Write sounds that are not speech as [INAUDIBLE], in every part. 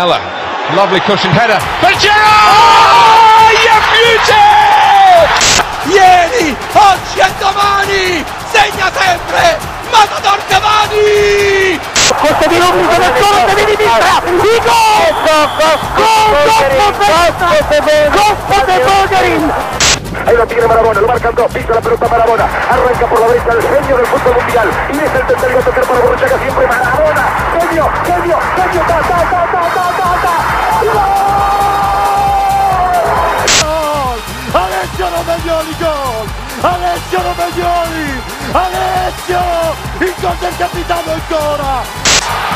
Lamella. Lovely cushion header. But Giroud! Oh, beauty! Ieri, oggi e domani! Segna sempre! Matador Cavani! Questo di Rubio sono solo se di sinistra! Il gol! Gol! Gol! Gol! Gol! Gol! Gol! Gol! Gol! Ahí lo tiene Marabona, lo marcan dos, pisa la pelota Marabona, arranca por la derecha el genio del fútbol mundial, y es el tercero a tocar para Borruchaga siempre Marabona, genio, genio, genio, ta, ta, ta, ta, ta, ta, ta, Gol! Alessio Romagnoli gol! Alessio Romagnoli! Alessio! Il gol del capitano ancora!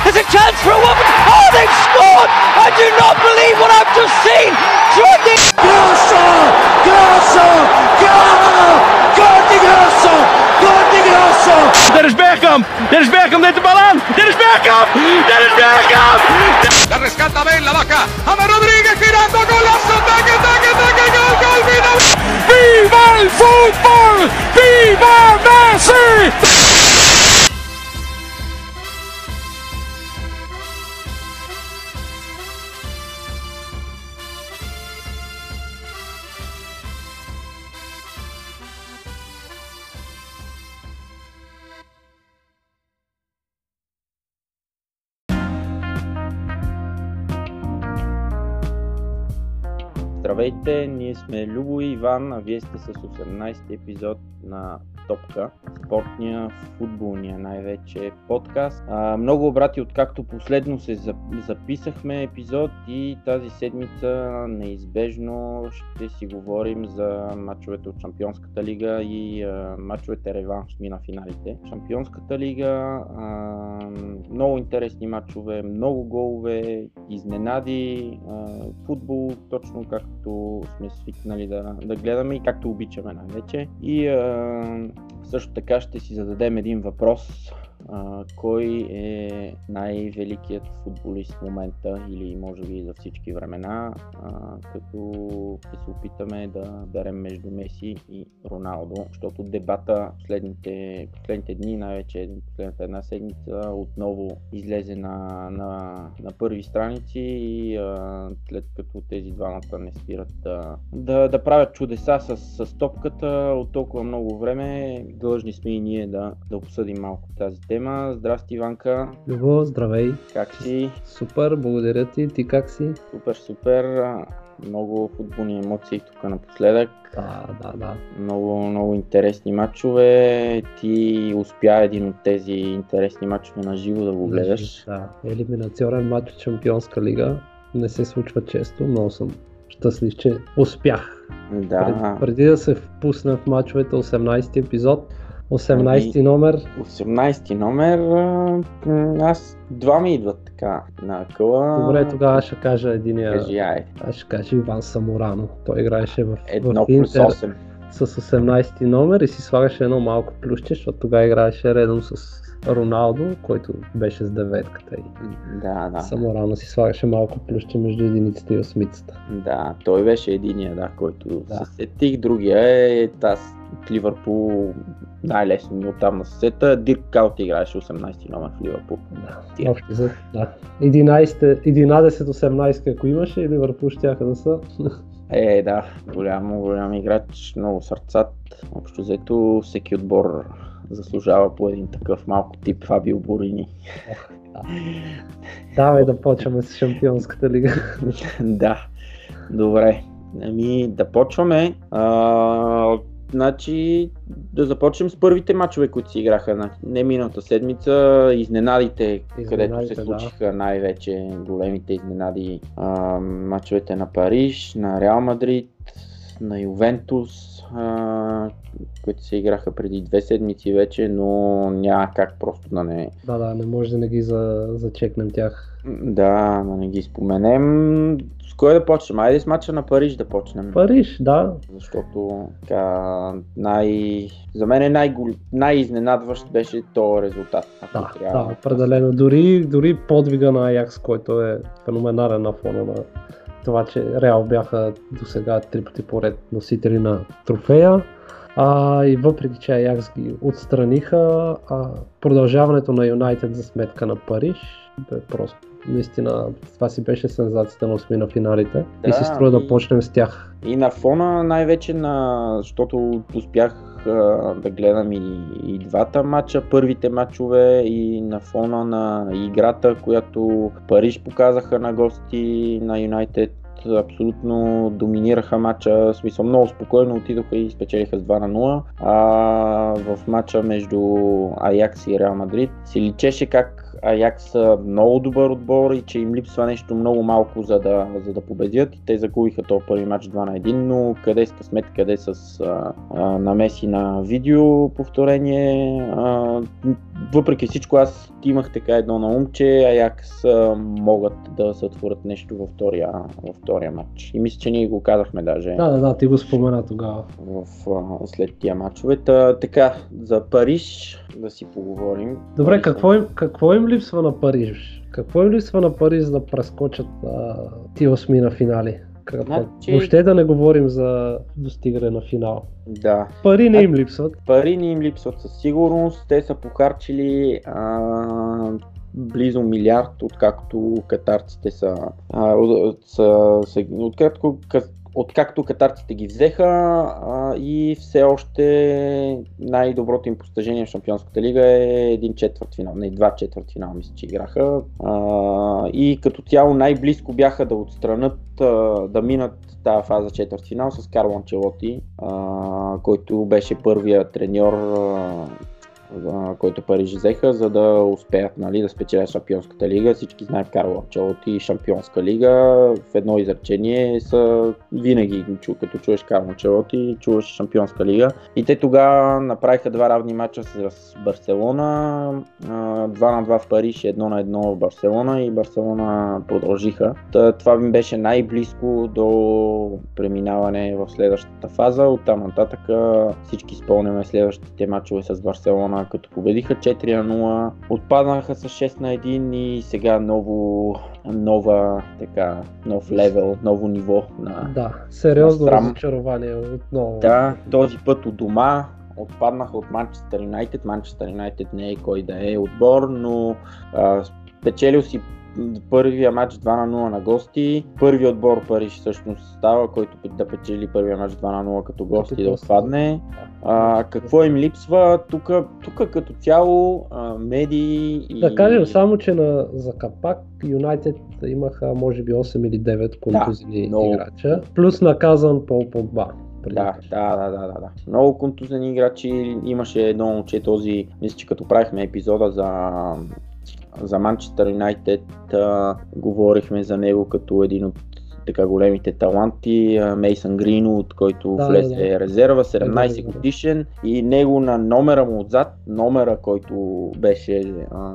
There's a chance for a woman. Oh, they've scored! I do not believe what I've just seen. Jordi Grosso! Grosso! Gol! Gol di Grosso! Gol di Grosso! Dennis Bergkamp! Dennis Bergkamp neemt de bal aan! Dennis Bergkamp! Dennis Bergkamp! La rescata Ben, la vaca, Ama Rodríguez girando, golazo, taque, taque, taque, gol, gol, final! Viva el fútbol! Viva Messi! Здравейте, ние сме Любо и Иван, а вие сте с 18 епизод на Топка, спортния, футболния най-вече подкаст. А, много обрати откакто последно се записахме епизод и тази седмица неизбежно ще си говорим за мачовете от Шампионската лига и а, мачовете реваншни на финалите. Шампионската лига, а, много интересни мачове, много голове, изненади, а, футбол, точно както сме свикнали да, да гледаме и както обичаме най-вече. И а, също така ще си зададем един въпрос. А, кой е най-великият футболист в момента или може би за всички времена, а, като ще се опитаме да берем между Меси и Роналдо, защото дебата последните, последните дни, най-вече последната една седмица, отново излезе на, на, на първи страници и а, след като тези двамата не спират да, да, да правят чудеса с, с топката от толкова много време, длъжни сме и ние да, да обсъдим малко тази тема. Здрасти, Иванка! Любо, здравей! Как си? Супер, благодаря ти. Ти как си? Супер, супер! Много футболни емоции тук напоследък. Да, да, да. Много, много интересни матчове. Ти успя един от тези интересни матчове на живо да го гледаш. Да, елиминационен матч от Шампионска лига. Не се случва често, много съм щастлив, че успях. Да. Пред, преди да се впусна в матчовете 18 епизод, 18 номер. 18 номер, аз два ми идват така на къла. Добре, тогава ще кажа единия. Кажи, ай. Аз ще кажа Иван Саморано. Той играеше в, Едно в Интер 8. с 18 номер и си слагаше едно малко плюсче, защото тогава играеше редом с Роналдо, който беше с деветката и Да, да. само рано си слагаше малко плюсче между единицата и осмицата. Да, той беше единия, да, който Да. се сетих. Другия е аз от Ливърпул най-лесно ми оттам на сета. Дирк Каут играеше 18 номер в Ливърпул. Да, общо за, да. 11, 11-18 ако имаше и Ливърпул щяха да са. Е, да, голям, голям играч, много сърцат. Общо взето всеки отбор заслужава по един такъв малко тип Фабио Борини. [LAUGHS] Давай да почваме с Шампионската лига. [LAUGHS] да, добре. Ами да почваме. А, значи да започнем с първите матчове, които си играха на не миналата седмица. Изненадите, където се да. случиха най-вече големите изненади. А, матчовете на Париж, на Реал Мадрид, на Ювентус, а, които се играха преди две седмици вече, но няма как просто да не, да, да, не може да не ги за, зачекнем тях. да, да не ги споменем. С кой да почнем? Айде с матча на Париж да почнем. Париж, да. Защото така, най... за мен е най- най-изненадващ беше то резултат. Да, трябва. да, определено. Дори, дори подвига на Аякс, който е феноменален на фона на това, че Реал бяха до сега три пъти поред носители на трофея. А, и въпреки, че Аякс ги отстраниха, а, продължаването на Юнайтед за сметка на Париж бе просто наистина това си беше сензацията на осми на финалите и Да, си струва да и- почнем с тях. И на фона най-вече на... защото успях а, да гледам и, и двата матча, първите матчове и на фона на играта, която Париж показаха на гости на Юнайтед абсолютно доминираха матча, в смисъл много спокойно отидоха и спечелиха с 2 на 0. А в матча между Аякс и Реал Мадрид си личеше как Аякс са много добър отбор и че им липсва нещо много малко за да, за да победят и те загубиха този първи матч 2 на 1, но къде с късмет, къде с а, а, намеси на видео повторение. А, въпреки всичко аз имах така едно на ум, че Аякс а, могат да сътворят нещо във втория, във втория матч. И мисля, че ние го казахме даже Да, да, да, ти го спомена тогава. в, а, след тия матчове. Та, така, за Париж да си поговорим. Добре, какво им, какво им липсва на Париж? Какво им липсва на Париж за да прескочат а, ти осми на финали? Значи- Въобще да не говорим за достигане на финал. Да, Пари не им липсват. пари ни им липсват със сигурност. Те са похарчили а, близо милиард, откакто катарците са, а, са, са откакто, ка- откакто катарците ги взеха а, и все още най-доброто им постижение в Шампионската лига е един четвърт финал, не два четвърт финал мисля, че играха. А, и като цяло най-близко бяха да отстранат, а, да минат тази фаза четвърт финал с Карло Анчелоти, който беше първия треньор а, който Париж взеха, за да успеят нали, да спечелят Шампионската лига. Всички знаят Карло Анчелоти и Шампионска лига. В едно изречение са винаги, като чуеш Карло Анчелоти, чуваш Шампионска лига. И те тогава направиха два равни матча с Барселона. Два на два в Париж, едно на едно в Барселона и Барселона продължиха. Това ми беше най-близко до преминаване в следващата фаза. Оттам нататък всички спомняме следващите матчове с Барселона, като победиха 4 на 0, отпаднаха с 6 на 1 и сега ново, нова, така, нов левел, ново ниво на, Да, сериозно Настрам. разочарование отново. да, този път от дома отпаднаха от Манчестър Юнайтед. Манчестър Юнайтед не е кой да е отбор, но а, спечелил си първия матч 2 на 0 на гости. Първият отбор Париж всъщност става, който да печели първия матч 2 на 0 като гости да отпадне. А, какво им липсва? Тук, като цяло а, медии и... Да кажем само, че на, за капак Юнайтед имаха може би 8 или 9 контузини много. играча, плюс наказан Пол Погба. Да, да, да, да, да, да. Много контузени играчи. Имаше едно момче този, мисля, че като правихме епизода за, за Манчестър Юнайтед, говорихме за него като един от така големите таланти, Мейсън Гринвуд, който Да, влезе да, да. резерва, 17 Да, да, да. годишен и него на номера му отзад, номера, който беше а,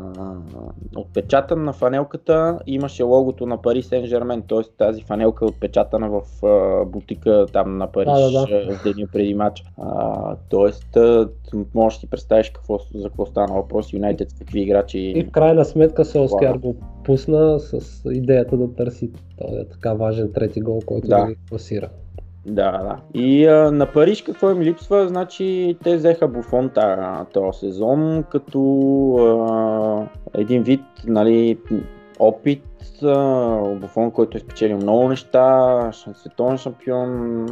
отпечатан на фанелката, имаше логото на Пари Сен Жермен, т.е. тази фанелка е отпечатана в а, бутика там на Париж Да, да, а, в деня преди матч. А, тоест, а, можеш да си представиш какво, за какво стана въпрос, Юнайтед какви играчи. И в крайна сметка Солскияр Ладно. го пусна с идеята да търси този така важен трети гол, който Да. да, ги класира. Да, да. И а, на Париж какво им липсва? Значи те взеха Буфон този сезон като а, един вид нали, опит. Буфон, който е спечелил много неща, световен шампион,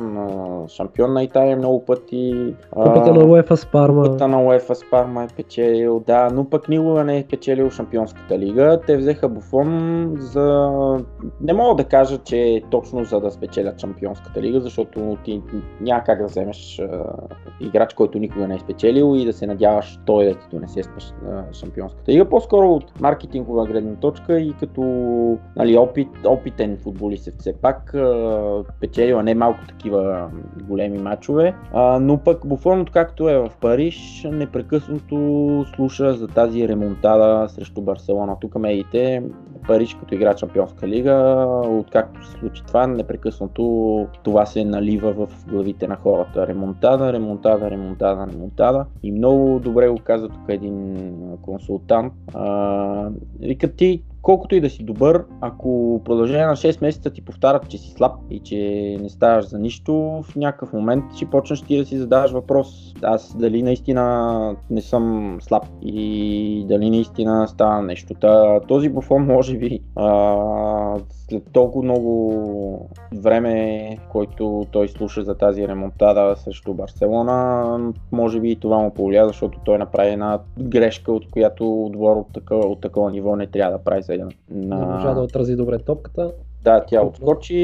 шампион на Италия много пъти. Купата на УЕФА с Парма. Купата на УЕФА с Парма е печелил, да, но пък никога не е печелил Шампионската лига. Те взеха Буфон за... Не мога да кажа, че е точно за да спечелят Шампионската лига, защото ти няма как да вземеш играч, който никога не е спечелил и да се надяваш той да ти донесе Шампионската лига. По-скоро от маркетингова гледна точка и като нали, опит, опитен футболист е все пак, печелила не малко такива големи матчове, но пък Буфон, както е в Париж, непрекъснато слуша за тази ремонтада срещу Барселона. Тук медиите, Париж като игра Шампионска лига, откакто се случи това, непрекъснато това се налива в главите на хората. Ремонтада, ремонтада, ремонтада, ремонтада. И много добре го каза тук един консултант. А, вика ти, колкото и да си добър, ако продължение на 6 месеца ти повтарят, че си слаб и че не ставаш за нищо, в някакъв момент ще почнеш ти да си задаваш въпрос. Аз дали наистина не съм слаб и дали наистина става нещо. Та, този буфон [LAUGHS] може би. А, след толкова много време, който той слуша за тази ремонтада срещу Барселона, може би и това му повлия, защото той направи една грешка, от която отбор от такова, от такова ниво не трябва да прави сега. Не можа да отрази добре топката. Да, тя отскочи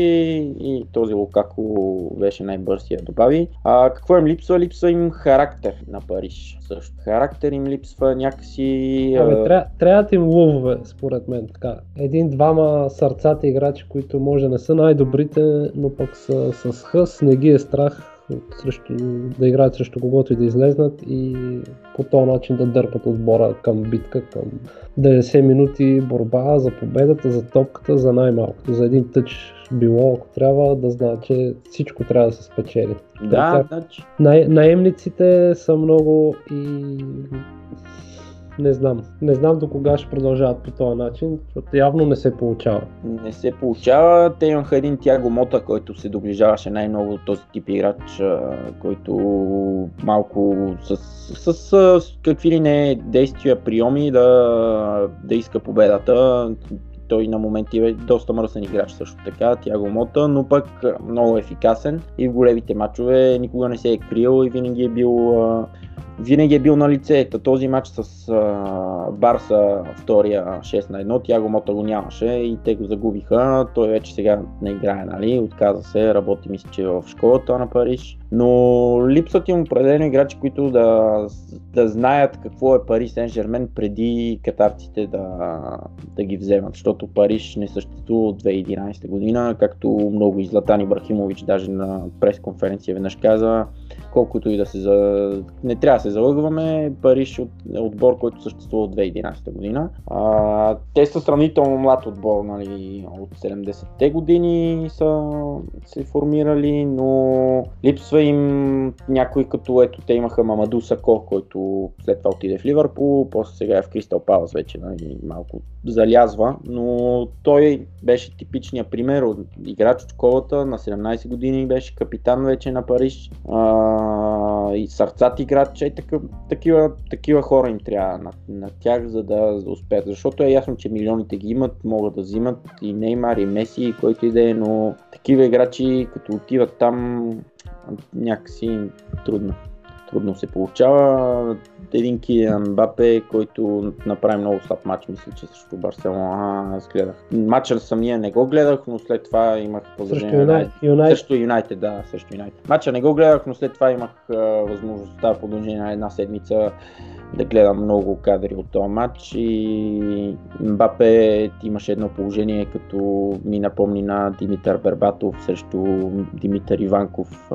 и този Лукако беше най-бърз я добави. А какво им липсва? Липсва им характер на Париж също. Характер им липсва някакси... Ами, а, тря, трябват им лъвове, според мен. Така. Един-двама сърцати играчи, които може не са най-добрите, но пък са с хъс, не ги е страх срещу, да играят срещу когото и да излезнат и по този начин да дърпат отбора към битка, към 90 минути борба за победата, за топката, за най-малкото. За един тъч било, ако трябва да знаят, че всичко трябва да се спечели. да, Така, значи, най- наемниците са много и не знам. Не знам до кога ще продължават по този начин, защото явно не се получава. не се получава. Те имаха един Тяго Мота, който се доближаваше най-много от този тип играч, който малко с, с, с, какви ли не действия, приеми да, да иска победата. Той на моменти е доста мръсен играч също така, Тяго Мота, но пък много ефикасен и в големите матчове никога не се е крил и винаги е бил винаги е бил на лице. Този матч с а, Барса, втория 6 на 1, Тяго Мота го нямаше и те го загубиха. Той вече сега не играе, нали? Отказа се, работи мисля, че в школата на Париж. Но липсват им определени играчи, които да, да знаят какво е Париж Сен Жермен преди катарците да, да ги вземат, защото Париж не съществува от 2011 година, както много и Златан Ибрахимович даже на пресконференция веднъж каза, колкото и да се за... не трябва да се залъгваме, Париж от, отбор, който съществува от 2011 година. А, те са сравнително млад отбор, нали, от 70-те години са се формирали, но липсва им някой като ето те имаха Мамаду Сако, който след това отиде в Ливърпул, после сега е в Кристал Палас вече, нали, малко залязва, но той беше типичният пример от играч от школата на 17 години, беше капитан вече на Париж а, и сърцат играч, и такива, такива хора им трябва на, на тях, за да, за да успеят, защото е ясно, че милионите ги имат, могат да взимат и Неймар, и Меси, и който и да е, но такива играчи, като отиват там, някакси трудно. Трудно се получава. Един Килиан Бапе, който направи много слаб матч, мисля, че срещу Барселона. Аз гледах. Матча самия не го гледах, но след това имах продължение. Юнайтед. Юнайтед. Да, срещу Юнайтед. Матча не го гледах, но след това имах а, възможността в продължение на една седмица да гледам много кадри от този матч и Мбапе имаше едно положение, като ми напомни на Димитър Бербатов срещу Димитър Иванков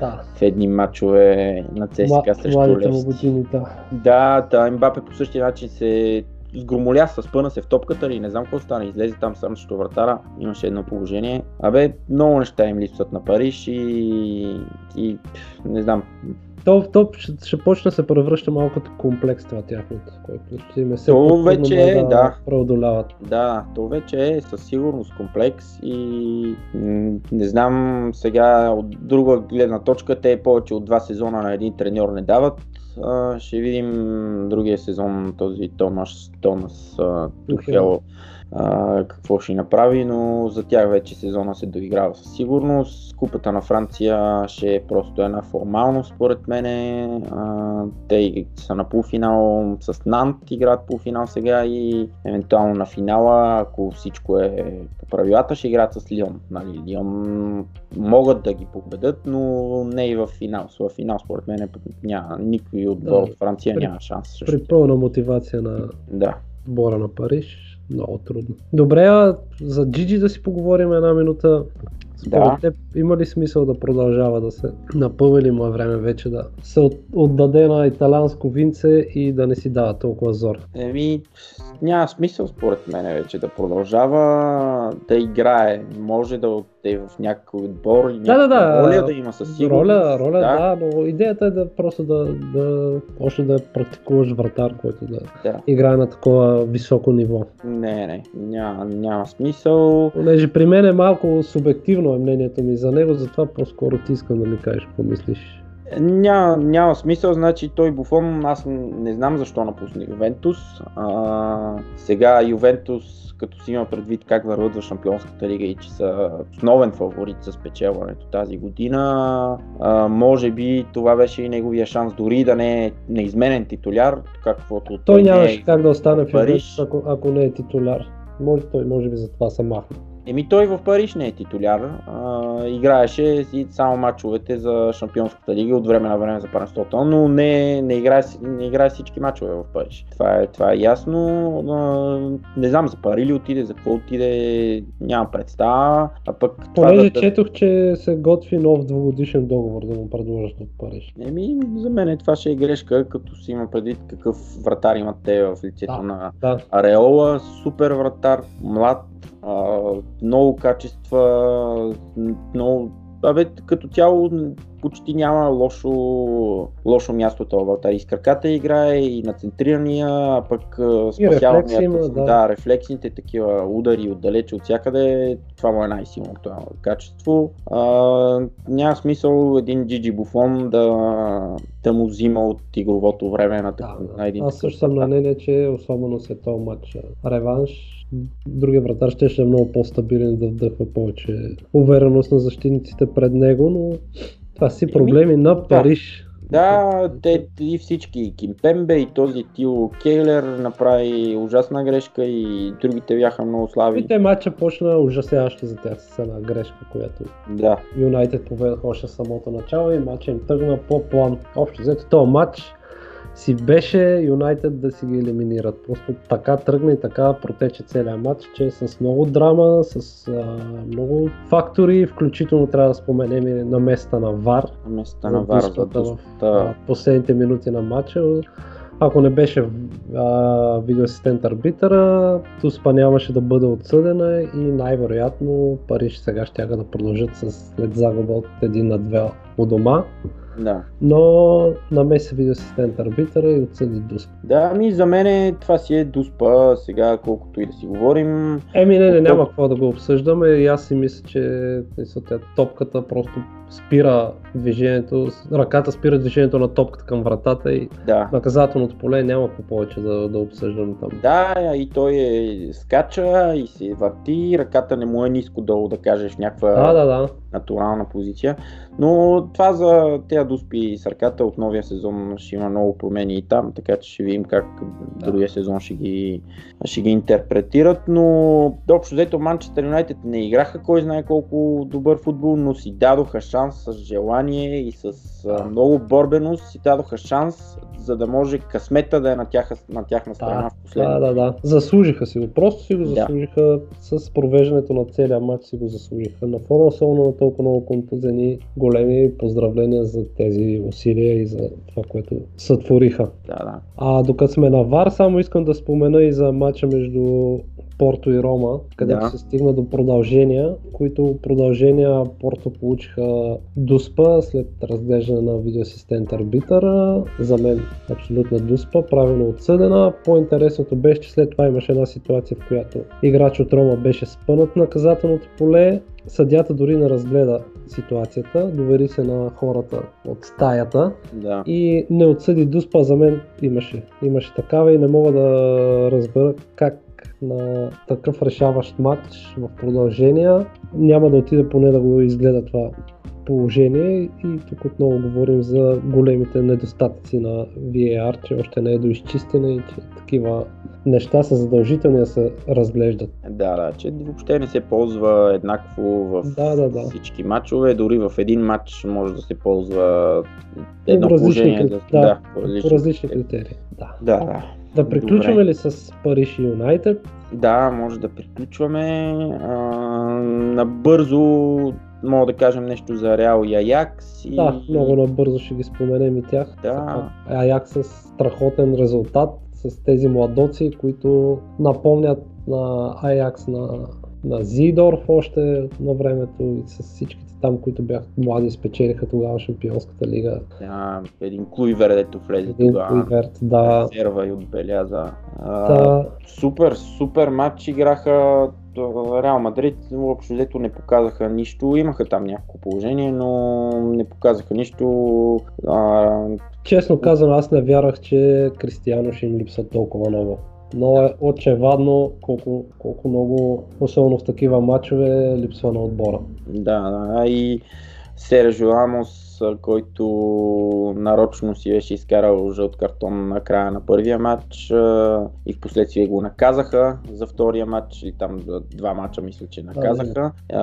Да. в едни матчове на ЦСКА срещу Младите му Левски. години, да. Да, та Мбапе по същия начин се сгромоля, спъна се в топката и не знам какво стана. Излезе там сам срещу вратара, имаше едно положение. Абе, много неща им липсват на Париж и, и не знам, То, то ще, ще почне да се превръща малко като комплекс това тяхното, което ще им е все То вече е, да. преодоляват. Да, то вече е със сигурност комплекс и не знам сега от друга гледна точка, те повече от два сезона на един треньор не дават. А, ще видим другия сезон този Томаш Томас Тухел а, какво ще направи, но за тях вече сезона се доиграва със сигурност. Купата на Франция ще е просто една формалност според мене. А, те са на полуфинал с Нант, играят полуфинал сега и евентуално на финала, ако всичко е по правилата, ще играят с Лион. Нали, Лион могат да ги победят, но не и в финал. В финал според мен няма никой отбор Да, от Франция при- няма шанс. Също. При пълна мотивация на Да. отбора на Париж, много трудно. Добре, а за Джиджи да си поговорим една минута. Според Да. теб има ли смисъл да продължава да се напълни ли му е време вече да се от- отдаде на италианско винце и да не си дава толкова зор? Еми, няма смисъл според мен вече да продължава да играе. Може да отиде в някой отбор и Да, да, да. роля да има със сигурност. Роля, роля да. но идеята е да просто да, да още да практикуваш вратар, който да да. играе на такова високо ниво. Не, не, няма, няма смисъл. Понеже при мен е малко субективно е мнението ми за него, затова по-скоро ти искам да ми кажеш какво мислиш. Ня, няма смисъл, значи той Буфон, аз не знам защо напусне Ювентус. А, сега Ювентус, като си има предвид как върват в Шампионската лига и че са основен фаворит за спечелването тази година, а, може би това беше и неговия шанс, дори да не е неизменен титуляр, каквото Той не нямаше е как да остане в Париж. Ако, ако не е титуляр. Може, той може би за това се махне. Еми той в Париж не е титуляр. А, играеше си само мачовете за Шампионската лига от време на време за първенството, но не, не, играе, не играе всички мачове в Париж. Това е, това е ясно. А, не знам за пари ли отиде, за какво отиде, нямам представа. А пък това Понеже да, четох, че се готви нов двугодишен договор да му предложат от Париж. Еми, за мен това ще е грешка, като си има предвид какъв вратар имат те в лицето Да. на Да, Ареола, супер вратар, млад, много качества, много... Абе, като цяло почти няма лошо, лошо място това вратар. И с краката играе, и на центрирания, а пък рефлекси има, да. да, рефлексните такива удари отдалече от всякъде, това му е най-силното това качество. А, няма смисъл един Джиджи Буфон да, да му взима от игровото време на, да, такъв- на един Аз също съм на мнение, че особено след този матч реванш, другия вратар ще ще е много по-стабилен да вдъхва повече увереност на защитниците пред него, но това си проблеми на Париж. Да, те и всички, и Кимпембе, и този Тил Кейлер направи ужасна грешка и другите бяха много И слаби. те матча почна ужасяващо за тях с една грешка, която Да, Юнайтед поведаха още самото начало и матча им тръгна по план. Общо взето този матч си беше Юнайтед да си ги елиминират. Просто така тръгна и така протече целият матч, че с много драма, с а, много фактори, включително трябва да споменем и на места на ВАР, на места на Вар за в- а, последните минути на матча. Ако не беше а, видеоасистент арбитъра, Туспа нямаше да бъде отсъдена и най-вероятно Париж сега ще да продължат с след загуба от 1 на 2 у дома. Да. Но намеси видеоасистент арбитъра и отсъди Дуспа. Да, ами за мен това си е дуспа, сега колкото и да си говорим. Еми не, не, няма какво да го обсъждаме и аз си мисля, че топката просто спира движението, ръката спира движението на топката към вратата и Да. наказателното поле няма какво повече да, да обсъждаме там. Да, и той е скача и се върти, ръката не му е ниско долу, да кажеш, в някаква Да, да, да. натурална позиция. Но това за тези дуспи с ръката от новия сезон ще има много промени и там, така че ще видим как другия сезон ще ги, ще ги интерпретират. Но общо взето Манчестър Юнайтед не играха кой знае колко добър футбол, но си дадоха шанс с желание и с а, много борбеност си дадоха шанс, за да може късмета да е на, тяха, на тяхна страна Да, в последния. Да, да, да. Заслужиха си го. Просто си го Да. заслужиха с провеждането на целия матч си го заслужиха. На фона особено на толкова много контузени големи поздравления за тези усилия и за това, което сътвориха. Да, да. А докато сме на ВАР, само искам да спомена и за матча между Порто и Рома, където Да. се стигна до продължения, които продължения Порто получиха Дуспа след разглеждане на видеоасистент арбитъра. За мен абсолютна Дуспа, правилно отсъдена. По-интересното беше, че след това имаше една ситуация, в която играч от Рома беше спънат наказателното поле. Съдята дори не разгледа ситуацията, довери се на хората от стаята да. и не отсъди Дуспа, за мен имаше. Имаше такава и не мога да разбера как на такъв решаващ матч в продължения няма да отиде поне да го изгледа това положение и тук отново говорим за големите недостатъци на VAR, че още не е доизчистена и че такива неща са задължителни да се разглеждат. Да, да, че въобще не се ползва еднакво в Да, да, да. всички матчове, дори в един матч може да се ползва едно положение. Да, да, по различни, различни критерии. Да. Да, да. Да приключваме Добре. ли с Париж и Юнайтед? Да, може да приключваме. А, набързо мога да кажем нещо за Реал и Аякс. И... Да, много набързо ще ги споменем и тях. Да. Аякс с страхотен резултат с тези младоци, които напомнят на Аякс на на Зидорф още на времето и с всичките там, които бяха млади, спечелиха тогава Шампионската лига. А, един Клуивер, дето влезе Един тогава. Куиверт, да. Резерва и отбеляза. А, Та, Супер, супер матч играха. Реал Мадрид въобще взето не показаха нищо. Имаха там няколко положение, но не показаха нищо. А, честно казано, аз не вярвах, че Кристияно ще им липсва толкова много. Но е очевадно колко, колко много, особено в такива матчове, липсва на отбора. да, да, и Сержо Рамос, който нарочно си беше изкарал жълт картон на края на първия матч и в последствие го наказаха за втория матч или там за два матча мисля, че наказаха. А,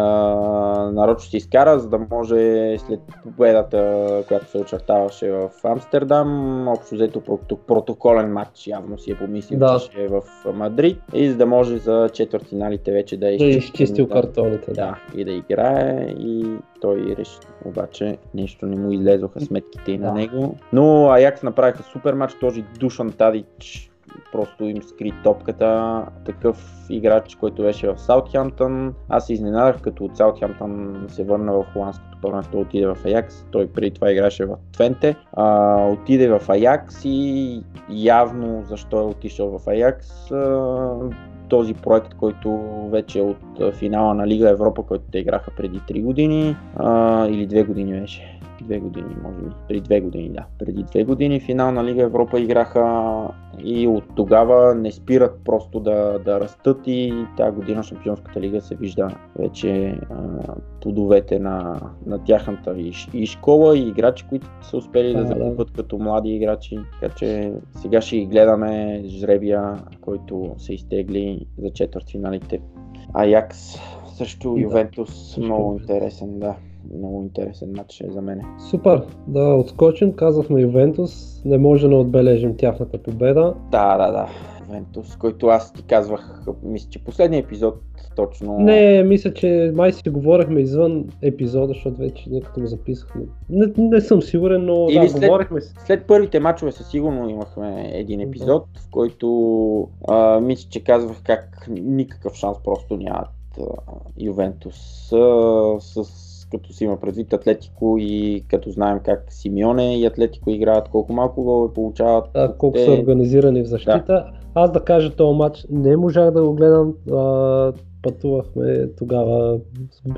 нарочно си изкара, за да може след победата, която се очертаваше в Амстердам, общо взето прото- протоколен матч, явно си е помислил, Да. че ще е в Мадрид и за да може за четвъртфиналите вече да е е изчистил изчистил да. картоните. Да, и да играе и той реши, обаче нещо не му излезоха сметките и на Да. него. Но Аякс направиха супер матч, този Душан Тадич просто им скри топката. Такъв играч, който беше в Саутхемптън. Аз се изненадах, като от Саутхемптън се върна в холандското първенство, отиде в Аякс. Той преди това играше в Твенте. А, отиде в Аякс и явно защо е отишъл в Аякс. А, този проект, който вече е от финала на Лига Европа, който те играха преди 3 години а, или 2 години беше. Две години, може би. Преди две години, да. Преди две години финал на Лига Европа играха и от тогава не спират просто да, да растат и тази година Шампионската лига се вижда вече а, плодовете на, на тяхната и, и школа и играчи, които са успели да, Да, да. закупат като млади играчи. Така че сега ще ги гледаме жребия, който се изтегли за четвъртфиналите. Аякс срещу Да, Ювентус, много Ювентус. интересен, да. Много интересен матч е за мен. Супер, да отскочим, казахме Ювентус, не може да не отбележим тяхната победа. Да, да, да. Ювентус, който аз ти казвах, мисля, че последния епизод точно. Не, мисля, че май си говорихме извън епизода, защото вече ние като го записахме. Не, не съм сигурен, но Или да, след- говорихме си. След първите мачове със сигурно имахме един епизод, в който а, мисля, че казвах как никакъв шанс просто нямат Ювентус с като си има предвид Атлетико и като знаем как Симеоне и Атлетико играят, колко малко голове получават. Да, колко те- са организирани в защита. Аз да кажа този матч, не можах да го гледам. А, пътувахме тогава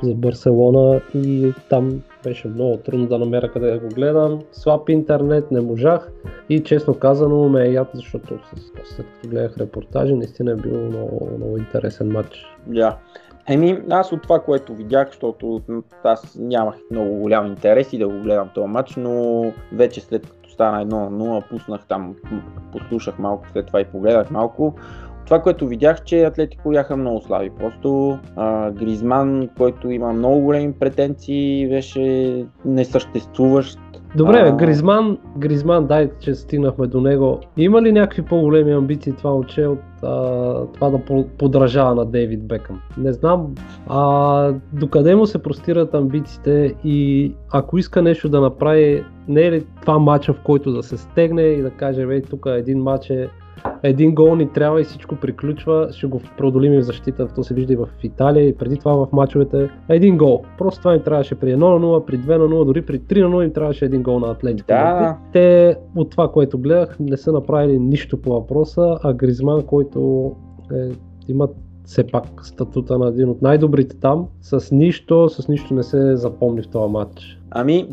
за Барселона и там беше много трудно да намеря къде да го гледам. Слаб интернет, не можах и честно казано ме е яд, защото след като гледах репортажи, наистина е бил много, много интересен матч. Да. Еми, аз от това, което видях, защото аз нямах много голям интерес и да го гледам този матч, но вече след като стана 1-0, пуснах там, послушах малко, след това и погледах малко. Това, което видях, че Атлетико бяха много слаби. Просто а, Гризман, който има много големи претенции, беше несъществуващ. Добре, А. Гризман, Гризман, дай, че стигнахме до него. Има ли някакви по-големи амбиции това момче от а, това да по- подражава на Дейвид Бекъм? Не знам. А, докъде му се простират амбициите и ако иска нещо да направи, не е ли това матча, в който да се стегне и да каже, бе, тук един матч е един гол ни трябва и всичко приключва, ще го преодолим и в защита, то се вижда и в Италия и преди това в мачовете. Един гол. Просто това им трябваше при 1 на 0, при 2 на 0, дори при 3 на 0 им трябваше един гол на Атлетико. Да. Те от това, което гледах, не са направили нищо по въпроса, а Гризман, който е, има все пак статута на един от най-добрите там, с нищо, с нищо не се запомни в този матч. Ами,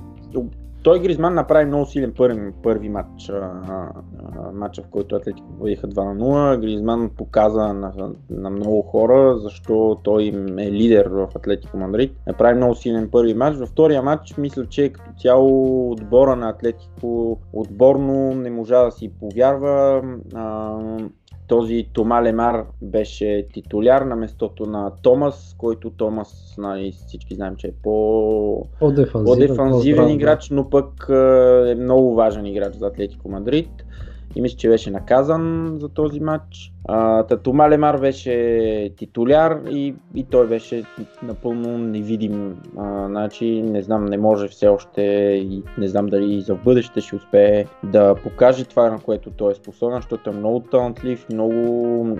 той Гризман направи много силен първи, първи матч, а, а, матча в който Атлетико победиха 2 на 0. Гризман показа на, на много хора, защо той е лидер в Атлетико Мадрид. Направи много силен първи матч. Във втория матч мисля, че като цяло отбора на Атлетико отборно не можа да си повярва. А, този Тома Лемар беше титуляр на местото на Томас, който Томас, нали, всички знаем, че е по По-дефанзивен, по-дефанзивен играч, но пък е, е много важен играч за Атлетико Мадрид. И мисля, че беше наказан за този матч. А, та Тома Лемар беше титуляр и, и той беше напълно невидим. А, значи, не знам, не може все още и не знам дали и за бъдеще ще успее да покаже това, на което той е способен, защото е много талантлив, много,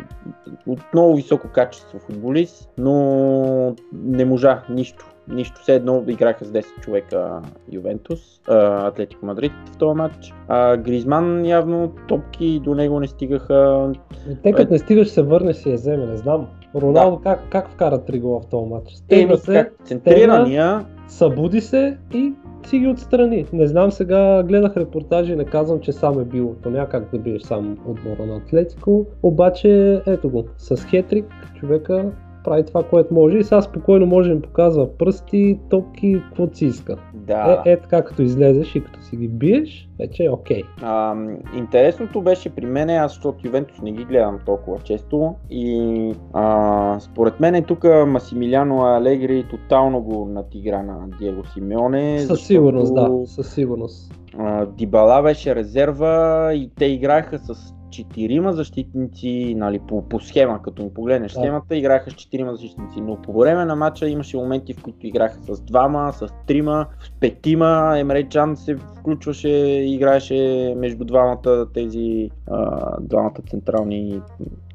от много високо качество футболист, но не можа нищо. Нищо, все едно играха с 10 човека Ювентус, Атлетико Мадрид в този матч. А Гризман явно топки до него не стигаха. И те като не стигаш се върне си я вземе, не знам. Роналдо как, как вкара три гола в този матч? Стегна се, центрирания, събуди се и си ги отстрани. Не знам сега, гледах репортажи, не казвам, че сам е бил, то няма как да биеш сам отбора на Атлетико, обаче ето го, с хетрик човека прави това, което може и сега спокойно може да им показва пръсти, топки, каквото си иска. да. Е, е така като излезеш и като си ги биеш, вече е окей. А, интересното беше при мен, аз защото Ювентус не ги гледам толкова често и а, според мен тук Масимилиано Алегри тотално го натигра на Диего Симеоне. Със защото, сигурност, да, със сигурност. А, Дибала беше резерва и те играеха с четирима защитници, нали, по, по схема, като им погледнеш Да. схемата, играха с четирима защитници, но по време на матча имаше моменти, в които играха с двама, с трима, с петима, Емре Чан се включваше, играеше между двамата тези, а, двамата централни,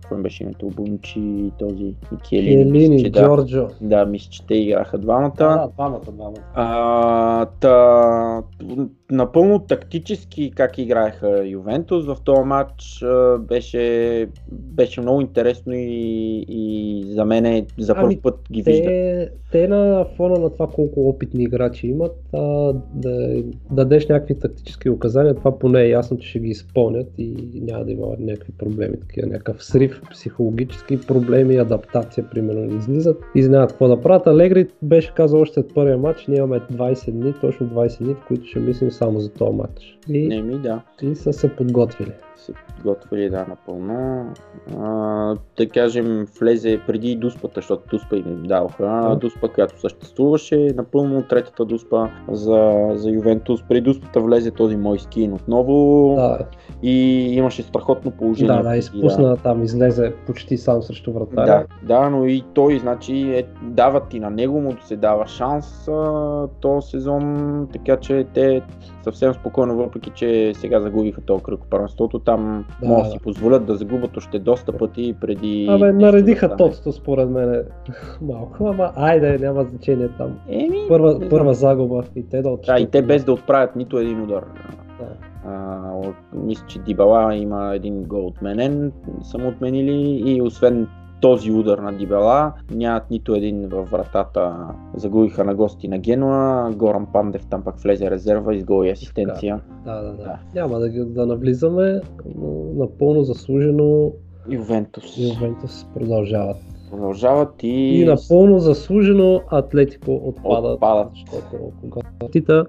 какво им беше името, Бунчи и този Микелини. мисля, Елини, че да. Джорджо. Да, мисля, че те играха двамата. Да, двамата, двамата. А, та, напълно тактически как играеха Ювентус в този матч беше, беше много интересно и, и за мен за първ Ами, път ги виждах. Те, те на фона на това колко опитни играчи имат, а, да дадеш някакви тактически указания, това поне е ясно, че ще ги изпълнят и няма да има някакви проблеми, такива, някакъв срив, психологически проблеми, адаптация, примерно, излизат и знаят какво да правят. Алегри беше казал още от първия матч, ние имаме 20 дни, точно 20 дни, в които ще мислим само за този матч. И, Не ми да, и са се подготвили. Се подготвили да напълно. А, да кажем, влезе преди дуспата, защото дуспа им даваха. Да. Дуспа, която съществуваше, напълно третата дуспа за, за Ювентус. Преди дуспата влезе този мой скин отново. Да, и имаше страхотно положение. да, да, изпусна там, излезе почти сам срещу Да, вратаря. да, но и той, значи, е, дават и на него му се дава шанс а, този сезон, така че те съвсем спокойно, въпреки че сега загубиха този кръг от първенството, там Да, могат да да. си позволят да загубят още доста пъти преди... Абе, наредиха да тоцето според мен [LAUGHS] малко, ама айде, няма значение там. Еми, Първа, не първа загуба и те да Да, отчитат. и те без да отправят нито един удар. Да. А, мисля, че Дибала има един гол отменен, са му отменили и освен този удар на Дибала, нямат нито един във вратата. Загубиха на гости на Генуа, Горан Пандев там пак влезе резерва, из гол и асистенция. Да, да, да. Да. Няма да, да навлизаме, но напълно заслужено Ювентус Ювентус продължават. продължават и... И напълно заслужено Атлетико отпадат, Отпадат. защото когато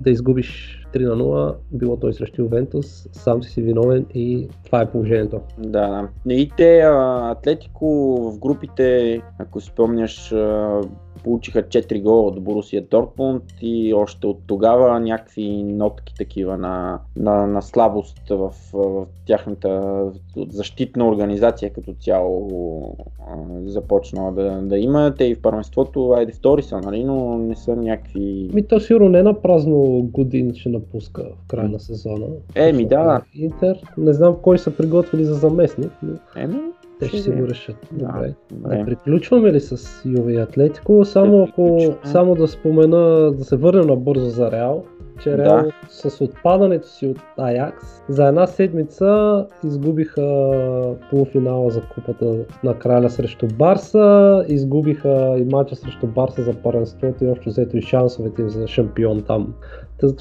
да изгубиш 3 на 0, било той срещу Ювентус, сам си си виновен и това е положението. Да, да. И те, Атлетико в групите, ако спомняш, получиха 4 гола от Борусия Дортмунд и още от тогава някакви нотки такива на, на, на слабост в, в тяхната защитна организация като цяло започнала да, да има. Те и в първенството, айде втори са, нали, но не са някакви... Ми то сигурно не на празно годин ще напуска в края на сезона. Еми, да. Интер, не знам кой са приготвили за заместник, но Еми, те ще си го решат. Да, Добре. Да добре. приключваме ли с Юве и Атлетико? Само Да ако, само да спомена, да се върнем набързо за Реал, че Да. Реал с отпадането си от Аякс за една седмица изгубиха полуфинала за купата на краля срещу Барса, изгубиха и матча срещу Барса за първенството и общо взето и шансовете им за шампион там.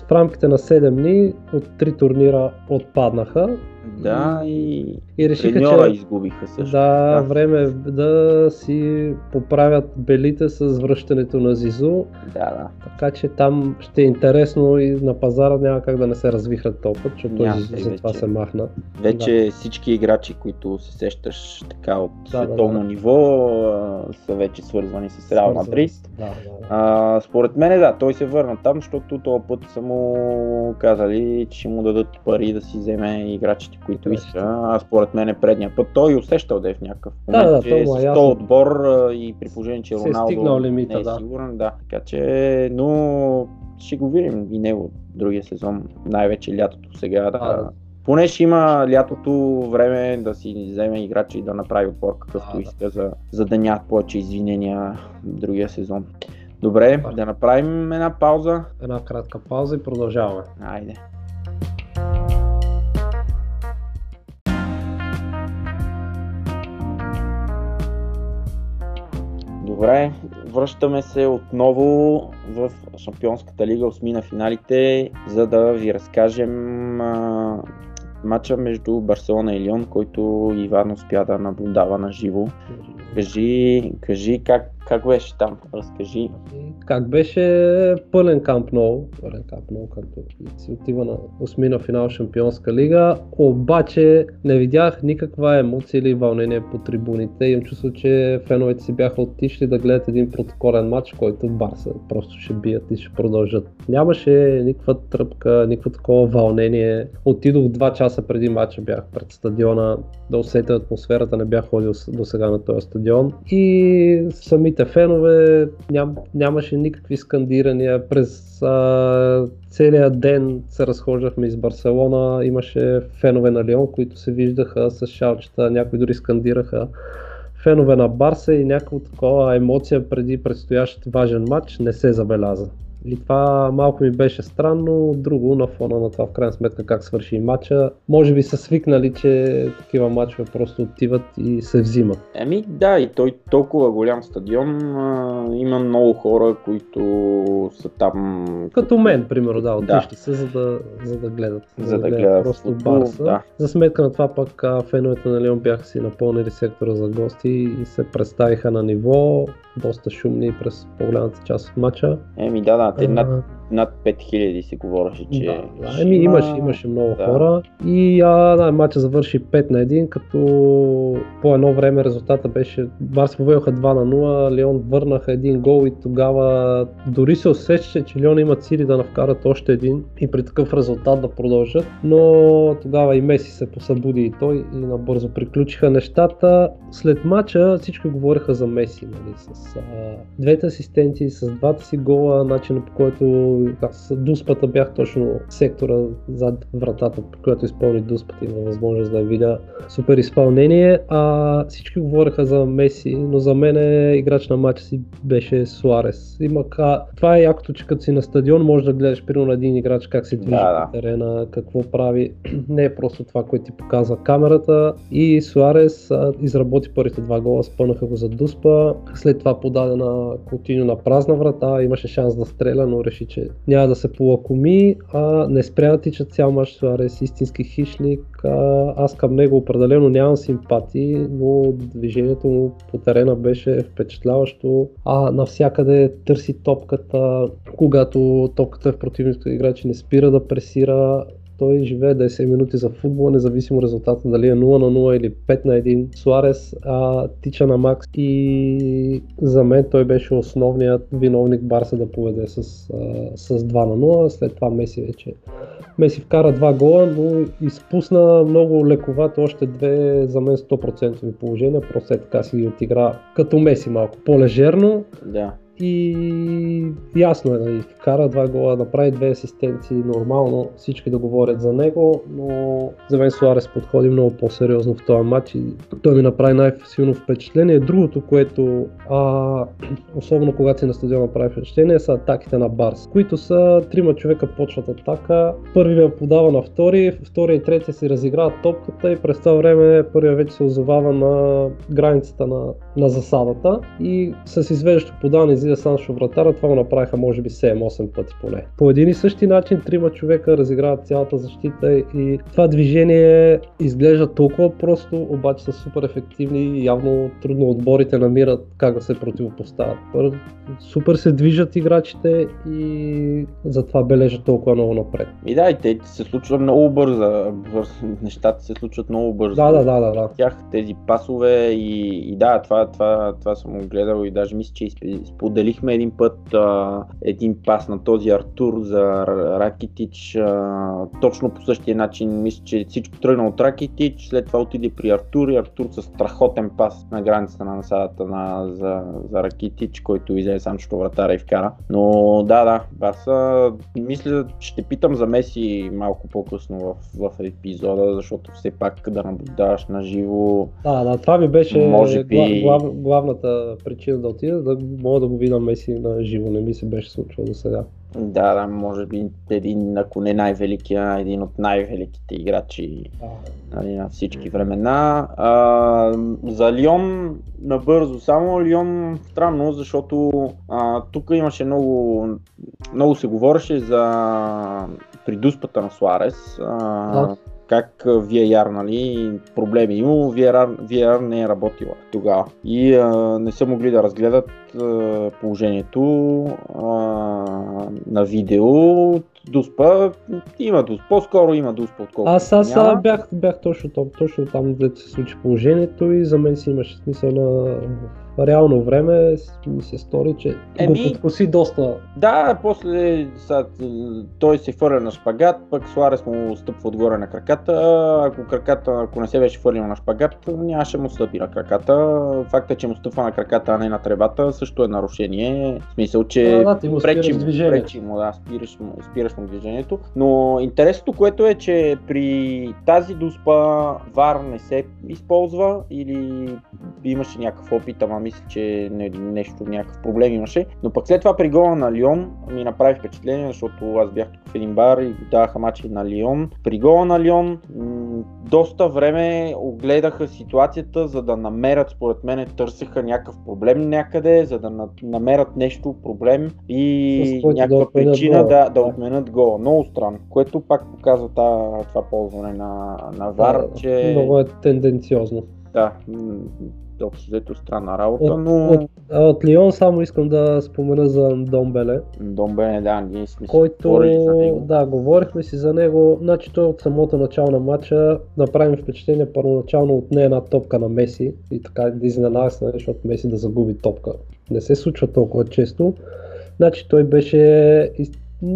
В рамките на 7 дни от три турнира отпаднаха Да, и и решиха, че изгубиха също. да, време е да си поправят белите с връщането на Зизу, Да, да. така че там ще е интересно и на пазара няма как да не се развихрат толкова, защото Зизу за това се махна. Вече всички играчи, които се сещаш така от Да, да, световно да. ниво, а, са вече свързвани с Реал Мадрид. Да, да, да. А, според мен да, той се върна там, защото този път са му казали, че му дадат пари да си вземе играчите, които Да, иска. А според мен е предния път той усещал да е в някакъв момент, Да, да, че е му е с ясно. отбор а, и при положение, че Се е Роналдо стигнал лимита, не е да. сигурен. Да. Така че, но ще го видим и него другия сезон, най-вече лятото сега. Да, да. Поне ще има лятото време да си вземе играчи и да направи отбор какъвто иска, за, за да нямат повече извинения другия сезон. Добре, да направим една пауза. Една кратка пауза и продължаваме. Айде. Добре, връщаме се отново в Шампионската лига, осми на финалите, за да ви разкажем а, матча между Барселона и Лион, който Иван успя да наблюдава на живо. Кажи, кажи как, как беше там, разкажи. Как беше пълен камп нол, пълен камп нол, както си отива на осмина финал Шампионска лига, обаче не видях никаква емоция или вълнение по трибуните. Имам чувство, че феновете си бяха отишли да гледат един протоколен матч, който Барса просто ще бият и ще продължат. Нямаше никаква тръпка, никакво такова вълнение. Отидох два часа преди матча, бях пред стадиона да усетя атмосферата, не бях ходил до сега на този стадион. И самите фенове ням, нямаше никакви скандирания. През а, целия ден се разхождахме из Барселона, имаше фенове на Лион, които се виждаха с шалчета, някои дори скандираха фенове на Барса и някаква такова емоция преди предстоящ важен матч не се забеляза. И това малко ми беше странно, друго на фона на това в крайна сметка как свърши матча. Може би са свикнали, че такива матчове просто отиват и се взимат. Еми да, и той толкова голям стадион, а, има много хора, които са там. Като мен, примерно, да, Да. отишли са, за да, за да гледат. За да гледат просто футбол, Барса. да. За сметка на това пък а, феновете на Лион бяха си напълнили сектора за гости и се представиха на ниво, доста шумни през по-голямата част от матча. Еми да, да, те над, А, над 5000 се говореше, че. да, да, ще еми, има- имаше, имаше много да. хора и а, да, матча завърши 5 на 1, като по едно време резултата беше Барс поведоха 2 на 0, Лион върнаха един гол и тогава дори се усещаше, че Лион имат сили да навкарат още един и при такъв резултат да продължат, но тогава и Меси се посъбуди и той и набързо приключиха нещата. След матча всички говореха за Меси, нали, с а, двете асистенции, с двата си гола, начина по който аз дуспата бях точно сектора зад вратата, по която изпълни дуспата, има възможност да видя супер изпълнение. А всички говореха за Меси, но за мен играч на матча си беше Суарес. Има ка... Това е якото, че като си на стадион можеш да гледаш примерно на един играч как се движи Да, да. терена, какво прави. [CLEARS THROAT] Не е просто това, което ти показва камерата. И Суарес а, изработи първите два гола, спънаха го за дуспа. След това подаде на Кутиньо на празна врата, имаше шанс да стреля, но реши, че няма да се полакоми. А, не спря да тича цял мач Суарес, истински хищник. А, аз към него определено нямам симпатии, но движението му по терена беше впечатляващо. А навсякъде търси топката, когато топката е в противните играчи, не спира да пресира. Той живее 10 минути за футбола, независимо резултата дали е 0 на 0 или 5 на 1. Суарес а, тича на макс и за мен той беше основният виновник Барса да поведе с, а, с 2 на 0. След това Меси вече Меси вкара два гола, но изпусна много лековато още две за мен 100% положения. Просто е така си ги отигра като Меси малко по-лежерно. Да. И ясно е, нали, вкара два гола, направи две асистенции, нормално всички да говорят за него, но за мен Суарес подходи много по-сериозно в този матч и той ми направи най-силно впечатление. Другото, което а, особено когато си на стадиона прави впечатление, са атаките на Барс, които са трима човека почват атака, първият подава на втори, втория и третия си разиграват топката и през това време първият вече се озовава на границата на, на засадата и с извеждащо подаване излиза Саншо вратара, това го направиха може би 7-8 пъти поне. По един и същи начин трима човека разиграват цялата защита и това движение изглежда толкова просто, обаче са супер ефективни и явно трудно отборите намират как да се противопоставят. Супер се движат играчите и затова бележат толкова много напред. И да, и те се случва много бързо. Бърз, нещата се случват много бързо. Да, да, да, да, да. Тях тези пасове и, и да, това, това, това съм го гледал и даже мисля, че споделихме един път а, един пас на този Артур за Ракитич. А, точно по същия начин мисля, че всичко тръгна от Ракитич, след това отиде при Артур и Артур с страхотен пас на границата на насадата на, за, за Ракитич, който излезе сам, че вратаря и вкара. Но да, да, Барса, мисля, ще питам за Меси малко по-късно в, в епизода, защото все пак да наблюдаваш на живо. Да, да, това ми беше Може би- глав, глав, главната причина да отида, да мога да го видя Меси на живо. Не ми се беше случило до сега. Да, да, може би един, ако не най-великия, един от най-великите играчи нали, на всички времена. А, за Лион набързо, само Лион странно, защото а, тук имаше много, много се говореше за придуспата на Суарес. А, Да. Как VAR, нали, проблеми има, VAR, VAR не е работила тогава. И а, не са могли да разгледат а, положението а, на видео. Дуспа има дусп. По-скоро има дуспа, отколкото Аз, аз няма. бях, бях точно, там, точно там, където се случи положението и за мен си имаше смисъл на реално време ми се стори, че Еми- го подкоси доста. Да, после са, той се фърля на шпагат, пък Суарес му стъпва отгоре на краката. Ако краката, ако не се беше фърлил на шпагат, нямаше му стъпи на краката. Факта, че му стъпва на краката, а не на тревата, също е нарушение. В смисъл, че Да, да, ти му пречи, пречи му, да, спираш му, спираш му движението. Но интересното, което е, че при тази дуспа ВАР не се използва или имаше някакъв опит, ама мисля, че не, нещо, някакъв проблем имаше. Но пък след това при гола на Лион ми направи впечатление, защото аз бях тук в един бар и го даваха мачи на Лион. При гола на Лион м- доста време огледаха ситуацията, за да намерят, според мен, търсеха някакъв проблем някъде, за да на- намерят нещо, проблем и да някаква отменят причина да, да Да. отменят гола. Много странно, което пак показва та, това ползване на, на ВАР, Да, че Много е тенденциозно. да, общо взето странна работа, От, но от, от Лион само искам да спомена за Домбеле, Домбе, да, ние сме който, говорили за него. да, говорихме си за него, значи той от самото начало на матча направи ми впечатление първоначално отне една топка на Меси и така да изненада се, нали, защото Меси да загуби топка. Не се случва толкова често. Значи той беше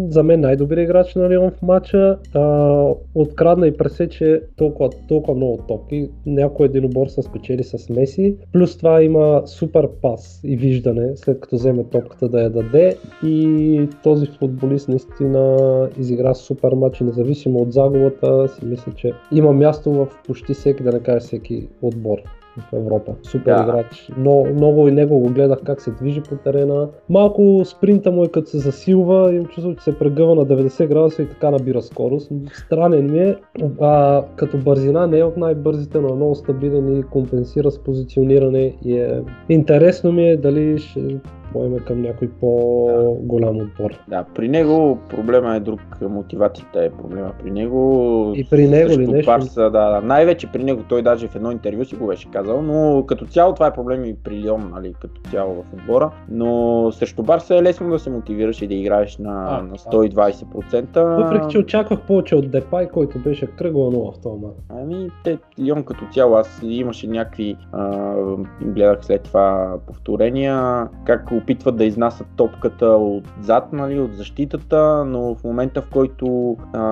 за мен най-добрият играч на Лион в матча. А, открадна и пресече толкова, толкова много топки. Някой единобор са спечели с Меси. Плюс това има супер пас и виждане, след като вземе топката да я даде. И този футболист наистина изигра супер матч независимо от загубата си мисля, че има място в почти всеки, да не кажа всеки отбор в Европа. Супер Да. играч. Но, много и него го гледах как се движи по терена. Малко спринта му е като се засилва, имам чувство, че се прегъва на 90 градуса и така набира скорост. Странен ми е. А, като бързина не е от най-бързите, но е много стабилен и компенсира с позициониране. И е... Интересно ми е дали ще поеме към някой по-голям отбор. Да, при него проблема е друг, мотивацията е проблема при него. И при него ли нещо? Барса, да, да, най-вече при него, той даже в едно интервю си го беше казал, но като цяло това е проблем и при Лион, нали, като цяло в отбора, но срещу Барса е лесно да се мотивираш и да играеш на, А, на да. 120%. Въпреки, че очаквах повече от Депай, който беше кръгла нова в този матч. Ами, те, Лион като цяло, аз имаше някакви, а, гледах след това повторения, как опитват да изнасят топката отзад, нали, от защитата, но в момента в който а,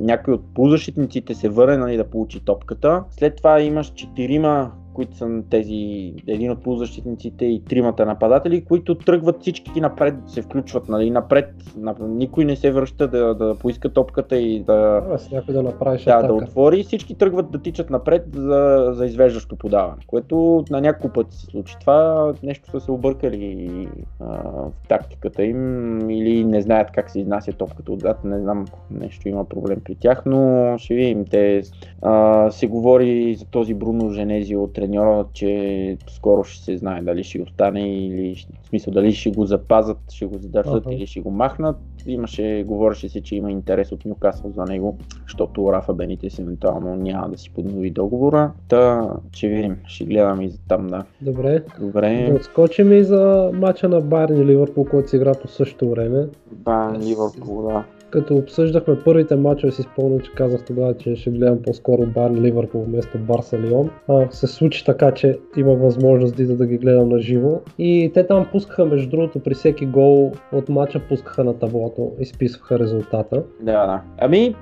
някой от полузащитниците се върне нали, да получи топката, след това имаш четирима които са тези, един от полузащитниците и тримата нападатели, които тръгват всички напред, се включват нали, напред, на, никой не се връща да, да поиска топката и да, някой да направиш да, да отвори всички тръгват да тичат напред за, за извеждащо подаване, което на няколко пъти се случи. Това нещо са се объркали а, в тактиката им или не знаят как се изнася топката отзад, не знам, нещо има проблем при тях, но ще видим. Те а, се говори за този Бруно Женези от треньора, че скоро ще се знае дали ще остане или в смисъл дали ще го запазат, ще го задържат Аха. или ще го махнат. Имаше, говореше се, че има интерес от Нюкасъл за него, защото Рафа Бенитес евентуално няма да си поднови договора. Та, ще видим, ще гледаме и за там, да. Добре. Добре, Да отскочим и за мача на Байерн и Ливърпул, който се игра по същото време. Бан, Ливърпул, да. Като обсъждахме първите мачове, си спомням, че казах тогава, че ще гледам по-скоро Бар Ливърпул вместо Барса Лион. А, се случи така, че имах възможност да, да ги гледам на живо. И те там пускаха, между другото, при всеки гол от мача пускаха на таблото, изписваха резултата. Да, да. Ами,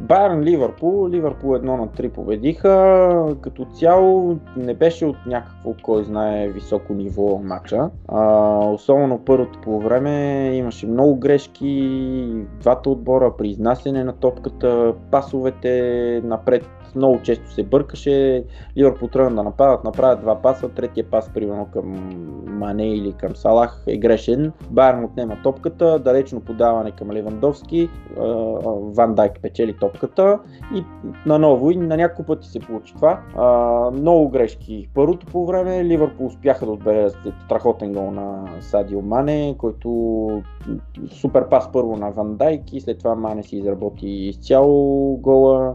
Байерн Ливърпул, Ливърпул 1 на 3 победиха. Като цяло не беше от някакво, кой знае, високо ниво матча. А, особено първото по време имаше много грешки, двата отбора при изнасяне на топката, пасовете напред много често се бъркаше. Ливърпул тръгна да нападат, направят два паса, третия пас примерно към Мане или към Салах е грешен. Байерн отнема топката, далечно подаване към Левандовски, Ван Дайк печели топката и наново и на няколко пъти се получи това. Много грешки. Първото по време Ливърпул успяха да отберат страхотен гол на Садио Мане, който супер пас първо на Ван Дайк и след това Мане си изработи изцяло гола.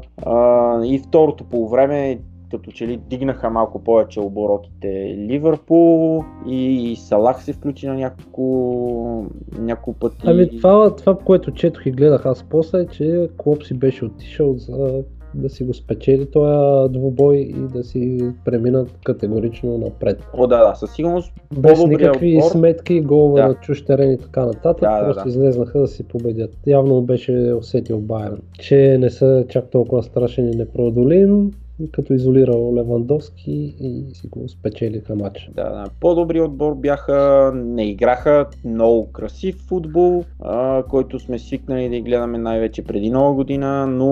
И второто по време като че ли дигнаха малко повече оборотите Ливърпул и Салах се включи на няколко, няколко пъти. Ами това, това, което четох и гледах аз после, е, че Клоп си беше отишъл за да си го спечели този двубой и да си преминат категорично напред. О, да, да, със сигурност. Без никакви отбор. сметки, голове Да. на чуж терен и така нататък, Да, да, просто да. излезнаха да си победят. Явно беше усетил Байерн, че не са чак толкова страшен и непреодолим, като изолирал Левандовски и си го спечелиха матча. Да, да. По-добри отбор бяха, не играха много красив футбол, а, който сме свикнали да гледаме най-вече преди нова година, но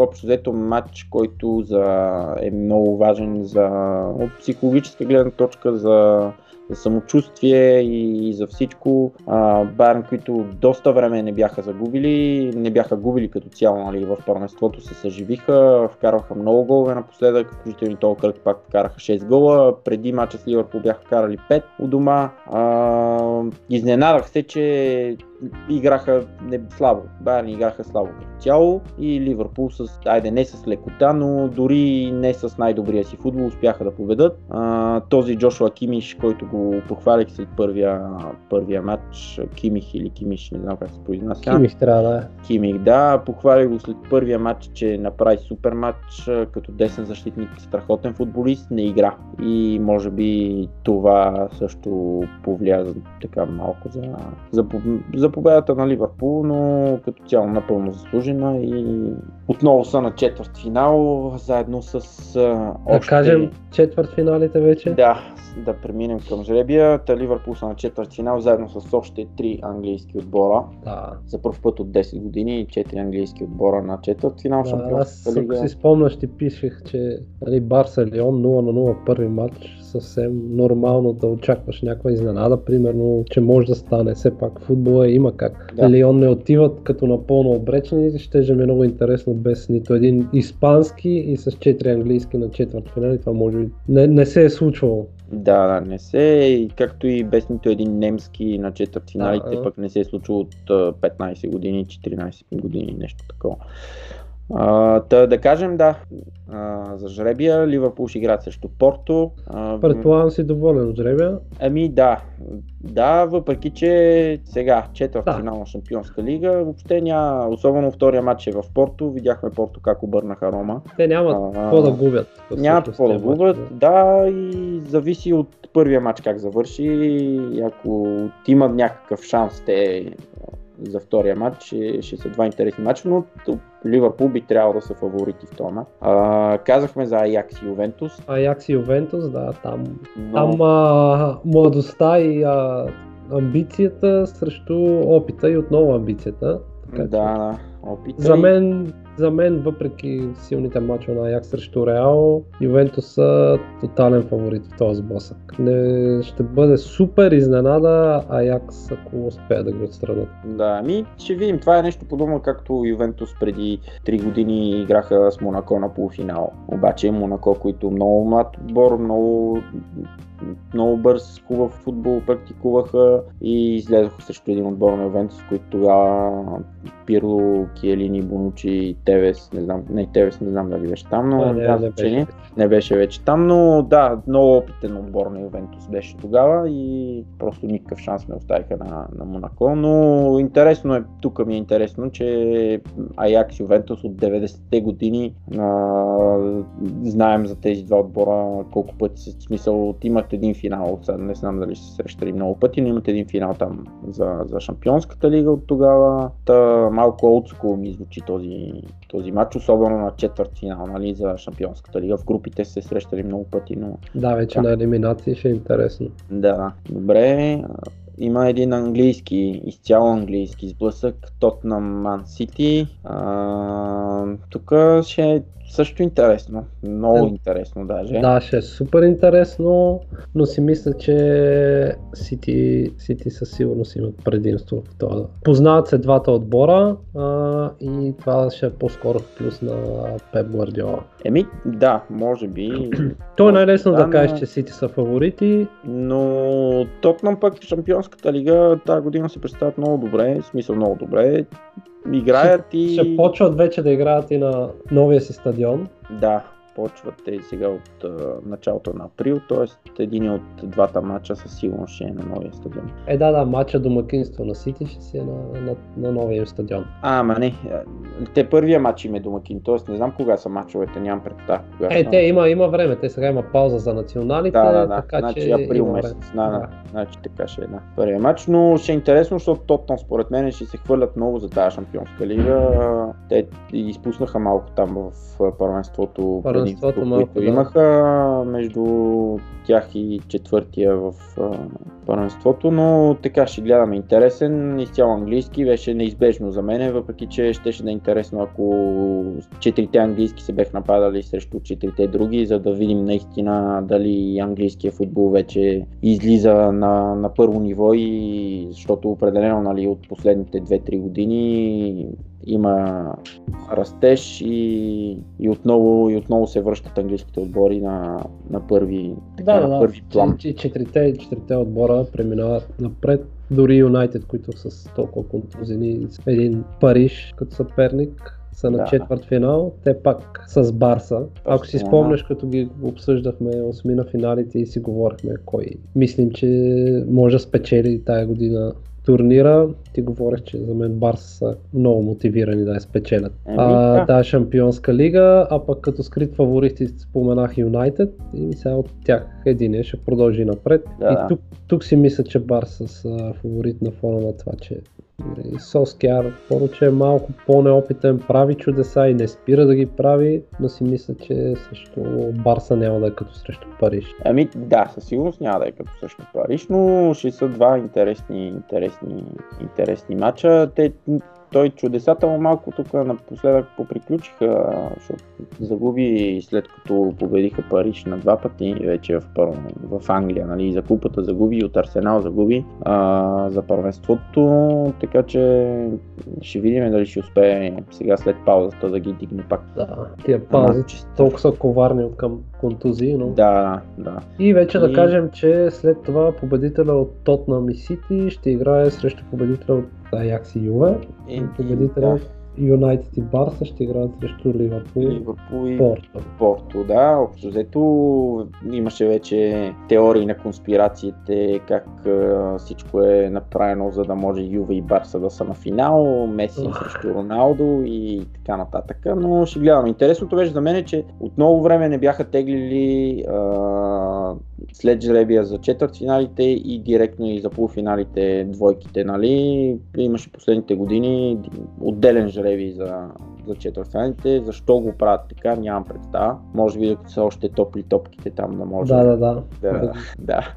общо взето матч, който за, е много важен за, от психологическа гледна точка за за самочувствие и, за всичко. А, Байерн, които доста време не бяха загубили, не бяха губили като цяло нали, в първенството, се съживиха, вкарваха много голове напоследък, включително този кръг пак вкараха 6 гола, преди мача с Ливърпул бяха вкарали 5 у дома. А, изненадах се, че играха не слабо. Байерн играха слабо като цяло и Ливърпул с, айде не с лекота, но дори не с най-добрия си футбол успяха да победат. А, този Джошуа Кимиш, който го похвалих след първия, първия матч, Кимих или Кимиш, не знам как се произнася. Кимих трябва да е. Кимих, да, похвалих го след първия матч, че направи супер матч, като десен защитник, страхотен футболист, не игра. И може би това също повлия така малко за, за, за победата на Ливърпул, но като цяло напълно заслужена и отново са на четвърт финал, заедно с а, Да още... кажем четвърт финалите вече. Да, да преминем към жребия. Та Ливърпул са на четвърт финал, заедно с още три английски отбора. Да. За първ път от 10 години 4 английски отбора на четвърт финал Да, аз си спомняш, ти пишех, че нали, Барса Лион 0 на 0 първи матч, съвсем нормално да очакваш някаква изненада, примерно, че може да стане. Все пак футбола има как. Да. Лион не отиват като напълно обречени, ще же ми е много интересно без нито един испански и с 4 английски на четвърт финал. Това може би не, не се е случвало. Да, да, не се, и както и без нито един немски на четвърт финалите, пък не се е случило от а, 15 години, 14 години, нещо такова. А, та, да кажем, да, а, за жребия, Ливърпул ще играят срещу Порто. А, Предполагам си доволен от жребия. Ами да, да, въпреки че сега четвърт Да. финал на Шампионска лига, въобще няма, особено втория матч е в Порто, видяхме Порто как обърнаха Рома. Те нямат какво да губят. Нямат какво да губят, да, и зависи от първия матч как завърши. Ако имат някакъв шанс те за втория матч, ще, ще са два интересни матча, но Ливърпул би трябвало да са фаворити в този матч. Казахме за Аякс и Ювентус. Аякс и Ювентус, да, там Но... Там а, младостта и а, амбицията срещу опита и отново амбицията. Така, да, да, опит. за, мен, за мен, въпреки силните мачове на Аякс срещу Реал, Ювентус са тотален фаворит в този сблъсък. Не, ще бъде супер изненада Аякс, ако успеят да го отстранят. Да, ами ще видим. Това е нещо подобно както Ювентус преди 3 години играха с Монако на полуфинал. Обаче Монако, които много млад отбор, много много бърз, хубав футбол практикуваха и излезоха срещу един отбор на Ювентус, които тогава Пирло, Киелини, Бонучи, Тевес, не знам, не Тевес, не знам дали беше там, но А, не, няма не беше. не беше вече там, но да, много опитен отбор на Ювентус беше тогава и просто никакъв шанс не оставиха на, на Монако, но интересно е, тук ми е интересно, че Аякс Ювентус от 90-те години а, знаем за тези два отбора колко пъти в смисъл имат един финал, сега не знам дали се срещали много пъти, но имат един финал там за, за Шампионската лига от тогава. Та, малко олдскул ми звучи този, този матч, особено на четвърт финал нали, за Шампионската лига. В групите се срещали много пъти, но Да, вече Да. на елиминации ще е интересно. да, добре. Има един английски, изцяло английски сблъсък, Тотнам Ман Сити. Тук ще е също интересно, много Е, интересно даже. Да, ще е супер интересно, но си мисля, че Сити, Сити със сигурност имат предимство в това. Познават се двата отбора а, и това ще е по-скоро плюс на Пеп Гвардиола. Еми, да, може би. [CLEARS THROAT] То е най-лесно Да, да кажеш, че Сити са фаворити. Но Тотнам пък в Шампионската лига тази година се представят много добре, в смисъл много добре. Играят и... Ще почват вече да играят и на новия си стадион. Да, почват те сега от а, началото на април, т.е. един от двата матча със сигурност ще е на новия стадион. Е, да, да, матча домакинство на Сити ще си е на, на, на новия стадион. А, ама не, те първия матч им е домакин, т.е. не знам кога са матчовете, нямам представа кога Е, те има, има време, те сега има пауза за националите, Да, да, да. така значи че април месец. Да, да. Значи така ще е да. Първия матч, но ще е интересно, защото Тотнам според мен ще се хвърлят много за тази шампионска лига. Те изпуснаха малко там в първенството, Първенството предимството, малко, да. имаха между тях и четвъртия в а, първенството, но така ще гледаме интересен, изцяло английски, беше неизбежно за мен, въпреки че щеше да е интересно ако четирите английски се бех нападали срещу четирите други, за да видим наистина дали английския футбол вече излиза на, на първо ниво и защото определено нали, от последните 2-3 години има растеж и, и, отново, и отново се връщат английските отбори на, на първи, така, Да, на първи план. Че- Четирите, четирите отбора преминават напред. Дори Юнайтед, които са с толкова контузини, с един Париж като съперник, са на Да. четвърт финал, те пак с Барса. Ако си спомняш, като ги обсъждахме осми на финалите и си говорихме кой мислим, че може да спечели тая година турнира, ти говорех, че за мен Барса са много мотивирани да я спечелят. Еми, а, да. да, шампионска лига, а пък като скрит фаворити споменах Юнайтед и сега от тях един ще продължи напред. Да, и тук, тук си мисля, че Барса са фаворит на фона на това, че нали, Соскияр, че е малко по-неопитен, прави чудеса и не спира да ги прави, но си мисля, че също Барса няма да е като срещу Париж. Ами да, със сигурност няма да е като срещу Париж, но ще са два интересни, интересни, интересни матча. Те, той чудесата му малко тук напоследък поприключиха, защото загуби след като победиха Париж на два пъти, вече в, първо, в Англия, нали, за купата загуби от Арсенал загуби а, за първенството, така че ще видим дали ще успее сега след паузата да ги дигне пак. Да, тия паузи чисто. толкова са коварни от към контузии, но... Да, да. И вече да И- кажем, че след това победителя от Тотнам и Сити ще играе срещу победителя от Аякс и Юве. И- И победителя да. от Юнайтед и Барса ще играят срещу Ливърпул Ливърпул и Порто. Порто, да. Общо взето имаше вече теории на конспирациите, как а, всичко е направено, за да може Юве и Барса да са на финал, Меси Ох. срещу Роналдо и така нататък. Но ще гледам. Интересното беше за мен е, че от много време не бяха теглили а, след жребия за четвъртфиналите и директно и за полуфиналите двойките, нали? Имаше последните години отделен жребий за, за четвъртфиналите. Защо го правят така, нямам представа. Може би докато са още топли топките там да може Да, да, да. да, да.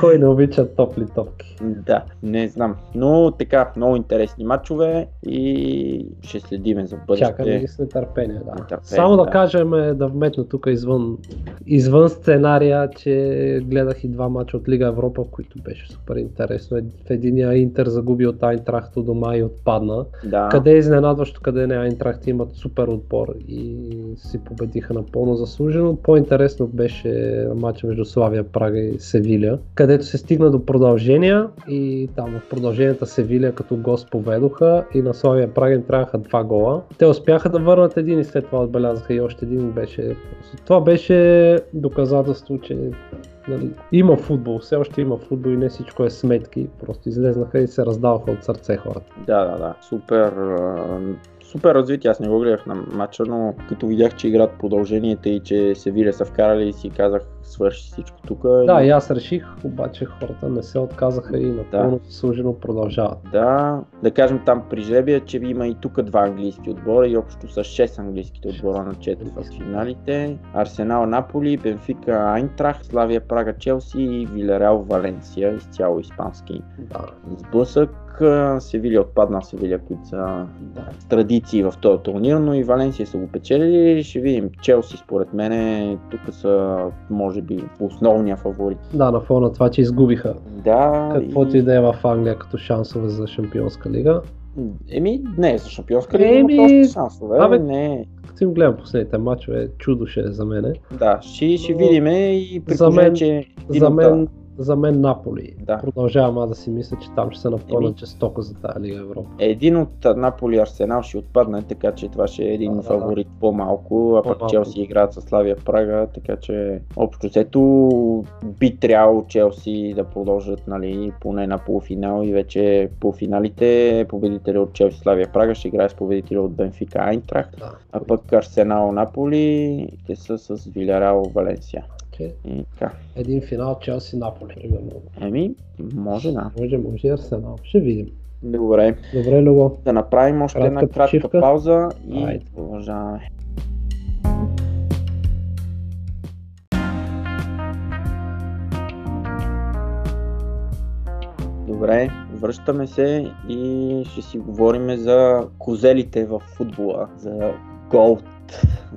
Кой не обича топли топки? Да, не знам. Но така, много интересни матчове и ще следиме за бъдеще. Чакаме ги с нетърпение, да. Нетърпение, Само да, да. кажем, е, да вметна тук извън, извън сценария, че гледах и два мача от Лига Европа, които беше супер интересно. В единия Интер загуби от Айнтрахт у дома и отпадна. Да. Къде е изненадващо, къде не Айнтрахт имат супер отбор и си победиха напълно заслужено. По-интересно беше матча между Славия Прага и Севиля, където се стигна до продължения и там в продълженията Севиля като гост поведоха и на Славия Прага им трябваха два гола. Те успяха да върнат един и след това отбелязаха и още един беше. Това беше доказателство, че Нали, има футбол, все още има футбол и не всичко е сметки, просто излезнаха и се раздаваха от сърце хората. Да, да, да. Супер, супер развитие. Аз не го гледах на матча, но като видях, че играят продълженията и че Севиля са вкарали и си казах, свърши всичко тук. Да, и аз реших, обаче хората не се отказаха и напълно заслужено продължават. Да, да кажем там при жребия, че има и тук два английски отбора и общо са 6 английските отбора на 4 в финалите. Арсенал Наполи, Бенфика Айнтрах, Славия Прага Челси и Вилереал Валенсия, изцяло испански Да. сблъсък. А, Севиля отпадна Севиля, които са да, традиции в този турнир, но и Валенсия са го печелили. Ще видим. Челси според мен тук са може би основния фаворит. да, на фона това, че изгубиха Да, каквото и да е в Англия като шансове за Шампионска лига. Еми, не е за шампионска лига, Еми, но доста шансове. абе, не. Като им гледам последните мачове, чудо ще е за мене. Да, ще, ще видим и при за мен- че За мен, за мен Наполи. Да. Продължавам аз да си мисля, че там ще се напълнат Еми. жестоко за тази Лига Европа. Един от Наполи Арсенал ще отпадне, така че това ще е един Да, да, да. фаворит по-малко, а пък. Челси играят с Славия Прага, така че общо взето би трябвало Челси да продължат нали, поне на полуфинал и вече полуфиналите победители от Челси Славия Прага ще играе с победители от Бенфика Айнтрах, Да. а пък Арсенал Наполи те са с Виляреал Валенсия. Okay. И така. Един финал Челси Наполи, примерно. Еми, може да. Може, може Арсенал. Ще видим. Добре. Добре, Любо. Да направим още Кратка една кратка почивка. пауза и Айде. продължаваме. Добре, връщаме се и ще си говорим за козелите в футбола, за GOAT,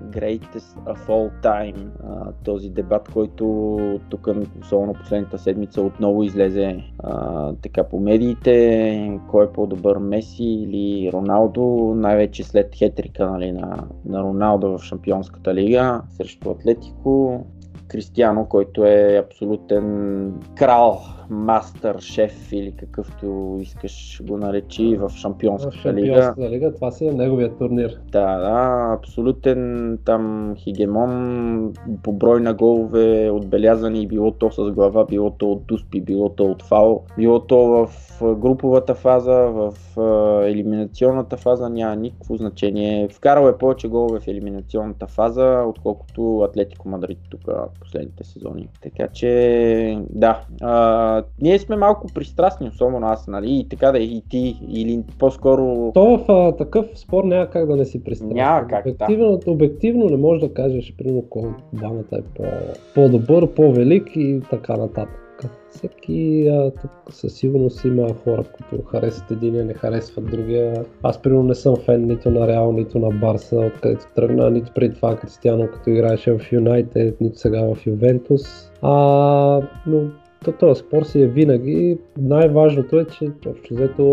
Greatest of All Time. А, този дебат, който тук, особено последната седмица, отново излезе а, така по медиите. Кой е по-добър, Меси или Роналдо? Най-вече след хетрика нали, на, на Роналдо в Шампионската лига срещу Атлетико. Кристиано, който е абсолютен крал, мастър, шеф или какъвто искаш го наречи в В Шампионската лига. Шампионската лига това си е неговия турнир. Да, да, абсолютен там хегемон по брой на голове, отбелязани било то с глава, било то от дуспи, било то от фал, било то в груповата фаза, в елиминационната фаза, няма никакво значение. Вкарал е повече голове в елиминационната фаза, отколкото Атлетико Мадрид тук последните сезони. Така че, да, а, ние сме малко пристрастни, особено аз, нали, и така да е и ти, или по-скоро То в а, такъв спор няма как да не си пристрастен. Няма как, да. обективно, обективно не можеш да кажеш, примерно, кой двамата е по, по-добър, по-велик и така нататък. Всеки а, тук със сигурност има хора, които харесват единия, не харесват другия. Аз примерно не съм фен нито на Реал, нито на Барса, откъдето тръгна, нито преди това Кристиано, като играеше в Юнайтед, нито сега в Ювентус. А, но то, този спор си е винаги. Най-важното е, че общо взето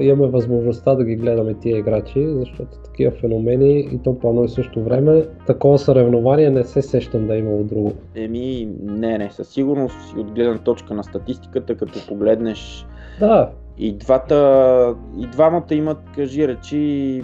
имаме възможността да ги гледаме тия играчи, защото такива феномени и то по едно и също време, такова съревнование не се сещам да е имало друго. Еми, не, не, със сигурност и от гледна точка на статистиката, като погледнеш Да, и двата, и двамата имат, кажи речи,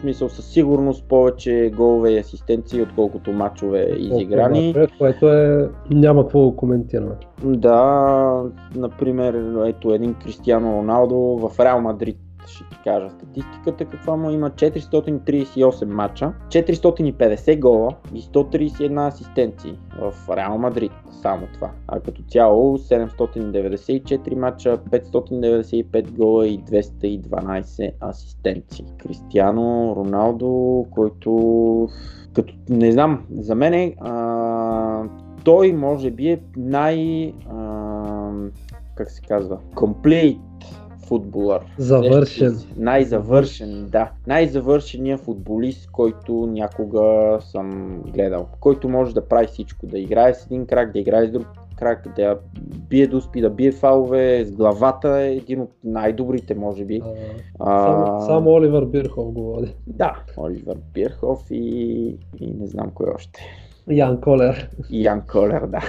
в смисъл със сигурност повече голове и асистенции, отколкото матчове изиграни. толкова, което е... няма какво да коментираме. Да, например, ето един Кристиано Роналдо в Реал Мадрид ще ти кажа статистиката каква му има 438 мача, 450 гола и 131 асистенции в Реал Мадрид, само това. А като цяло 794 мача, 595 гола и 212 асистенции. Кристиано Роналдо, който като не знам, за мен е, а, той може би е най... А, как се казва, complete футболър. Завършен. Най-завършен, да. Най-завършеният футболист, който някога съм гледал. Който може да прави всичко. Да играе с един крак, да играе с друг крак, да бие дуспи, да бие фалове, с главата е един от най-добрите, може би. А, само, само Оливър Бирхов го води. Да, Оливър Бирхов и, и не знам кой още. Ян Колер. Ян Колер, да.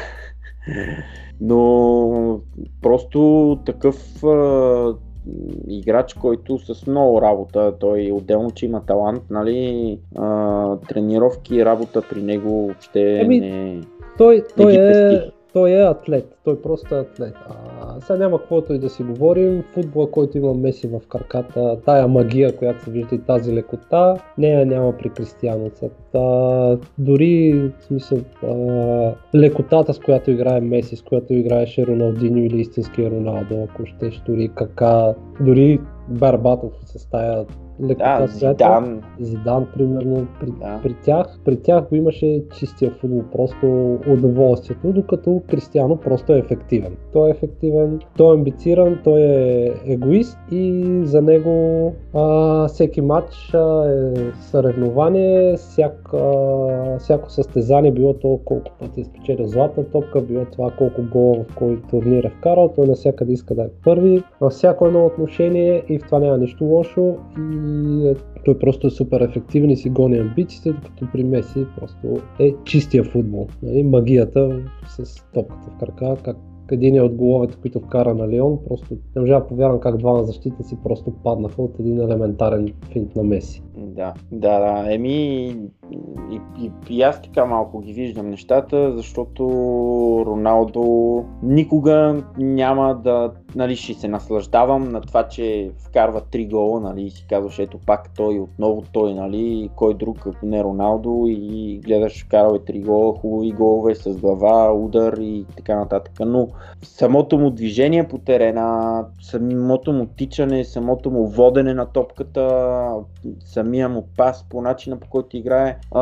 Но просто такъв а, играч, който с много работа, той отделно, че има талант, нали, а, тренировки, работа при него въобще Еми, не, Той, той, не ги е, пести. Той е атлет. Той просто е атлет. А, сега няма каквото и да си говорим. Футбола, който има Меси в краката, тая магия, която се вижда и тази лекота, нея няма при Кристиано. Та, дори в смисъл, а, лекотата, с която играе Меси, с която играеше Роналдиньо или истинския Роналдо, ако щеш, дори Кака, дори Барбатов с тая лекота, Да, Зидан, Зидан, примерно, при, Да. при, тях, при тях го имаше чистия футбол, просто удоволствието, докато Кристиано просто е ефективен. Той е ефективен, той е амбициран, той е егоист и за него а, всеки матч а, е съревнование, всяк, а, всяко състезание, било то колко пъти е спечелил златна топка, било това колко гола в кой турнир е вкарал, той навсякъде иска да е първи, във всяко едно отношение и в това няма нищо лошо и е, той просто е супер ефективен и си гони амбициите, докато при Меси просто е чистия футбол. Нали? Магията с топката в крака, как един от головете, които вкара на Лион, просто не можа да повярвам как двама защитници просто паднаха от един елементарен финт на Меси. Да, да, да. Еми, и, и, и аз така малко ги виждам нещата, защото Роналдо никога няма да, нали, ще се наслаждавам на това, че вкарва три гола, нали, и си казваш, ето пак той, отново той, нали, кой друг, ако не Роналдо, и гледаш, вкарал е три гола, хубави голове с глава, удар и така нататък. Но самото му движение по терена, самото му тичане, самото му водене на топката, самия му пас по начина по който играе, а,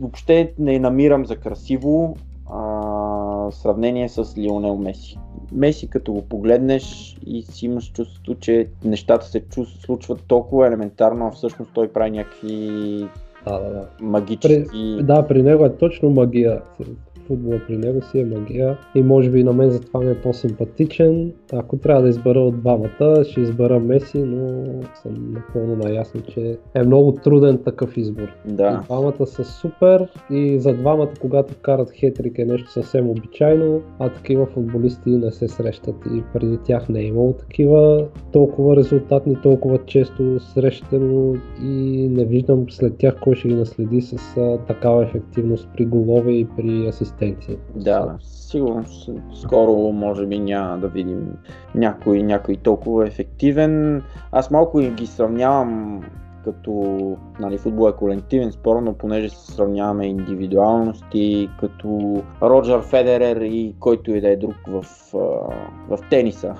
въобще не намирам за красиво а, сравнение с Лионел Меси. Меси като го погледнеш и си имаш чувството, че нещата се чу- случват толкова елементарно, а всъщност той прави някакви Да, да, да. магически... При, да, при него е точно магия. Футбола при него си е магия и може би на мен затова ми е по-симпатичен. Ако трябва да избера от двамата, ще избера Меси, но съм напълно наясно, че е много труден такъв избор. Да. И двамата са супер и за двамата, когато карат хетрик е нещо съвсем обичайно, а такива футболисти не се срещат и преди тях не е имало такива толкова резултатни, толкова често срещано и не виждам след тях кой ще ги наследи с такава ефективност при голове и при асистенция. Да, сигурно скоро може би няма да видим някой, някой толкова ефективен. Аз малко и ги сравнявам като нали, футбол е колективен спор, но понеже се сравняваме индивидуалности, като Роджер Федерер и който и да е друг в, в тениса.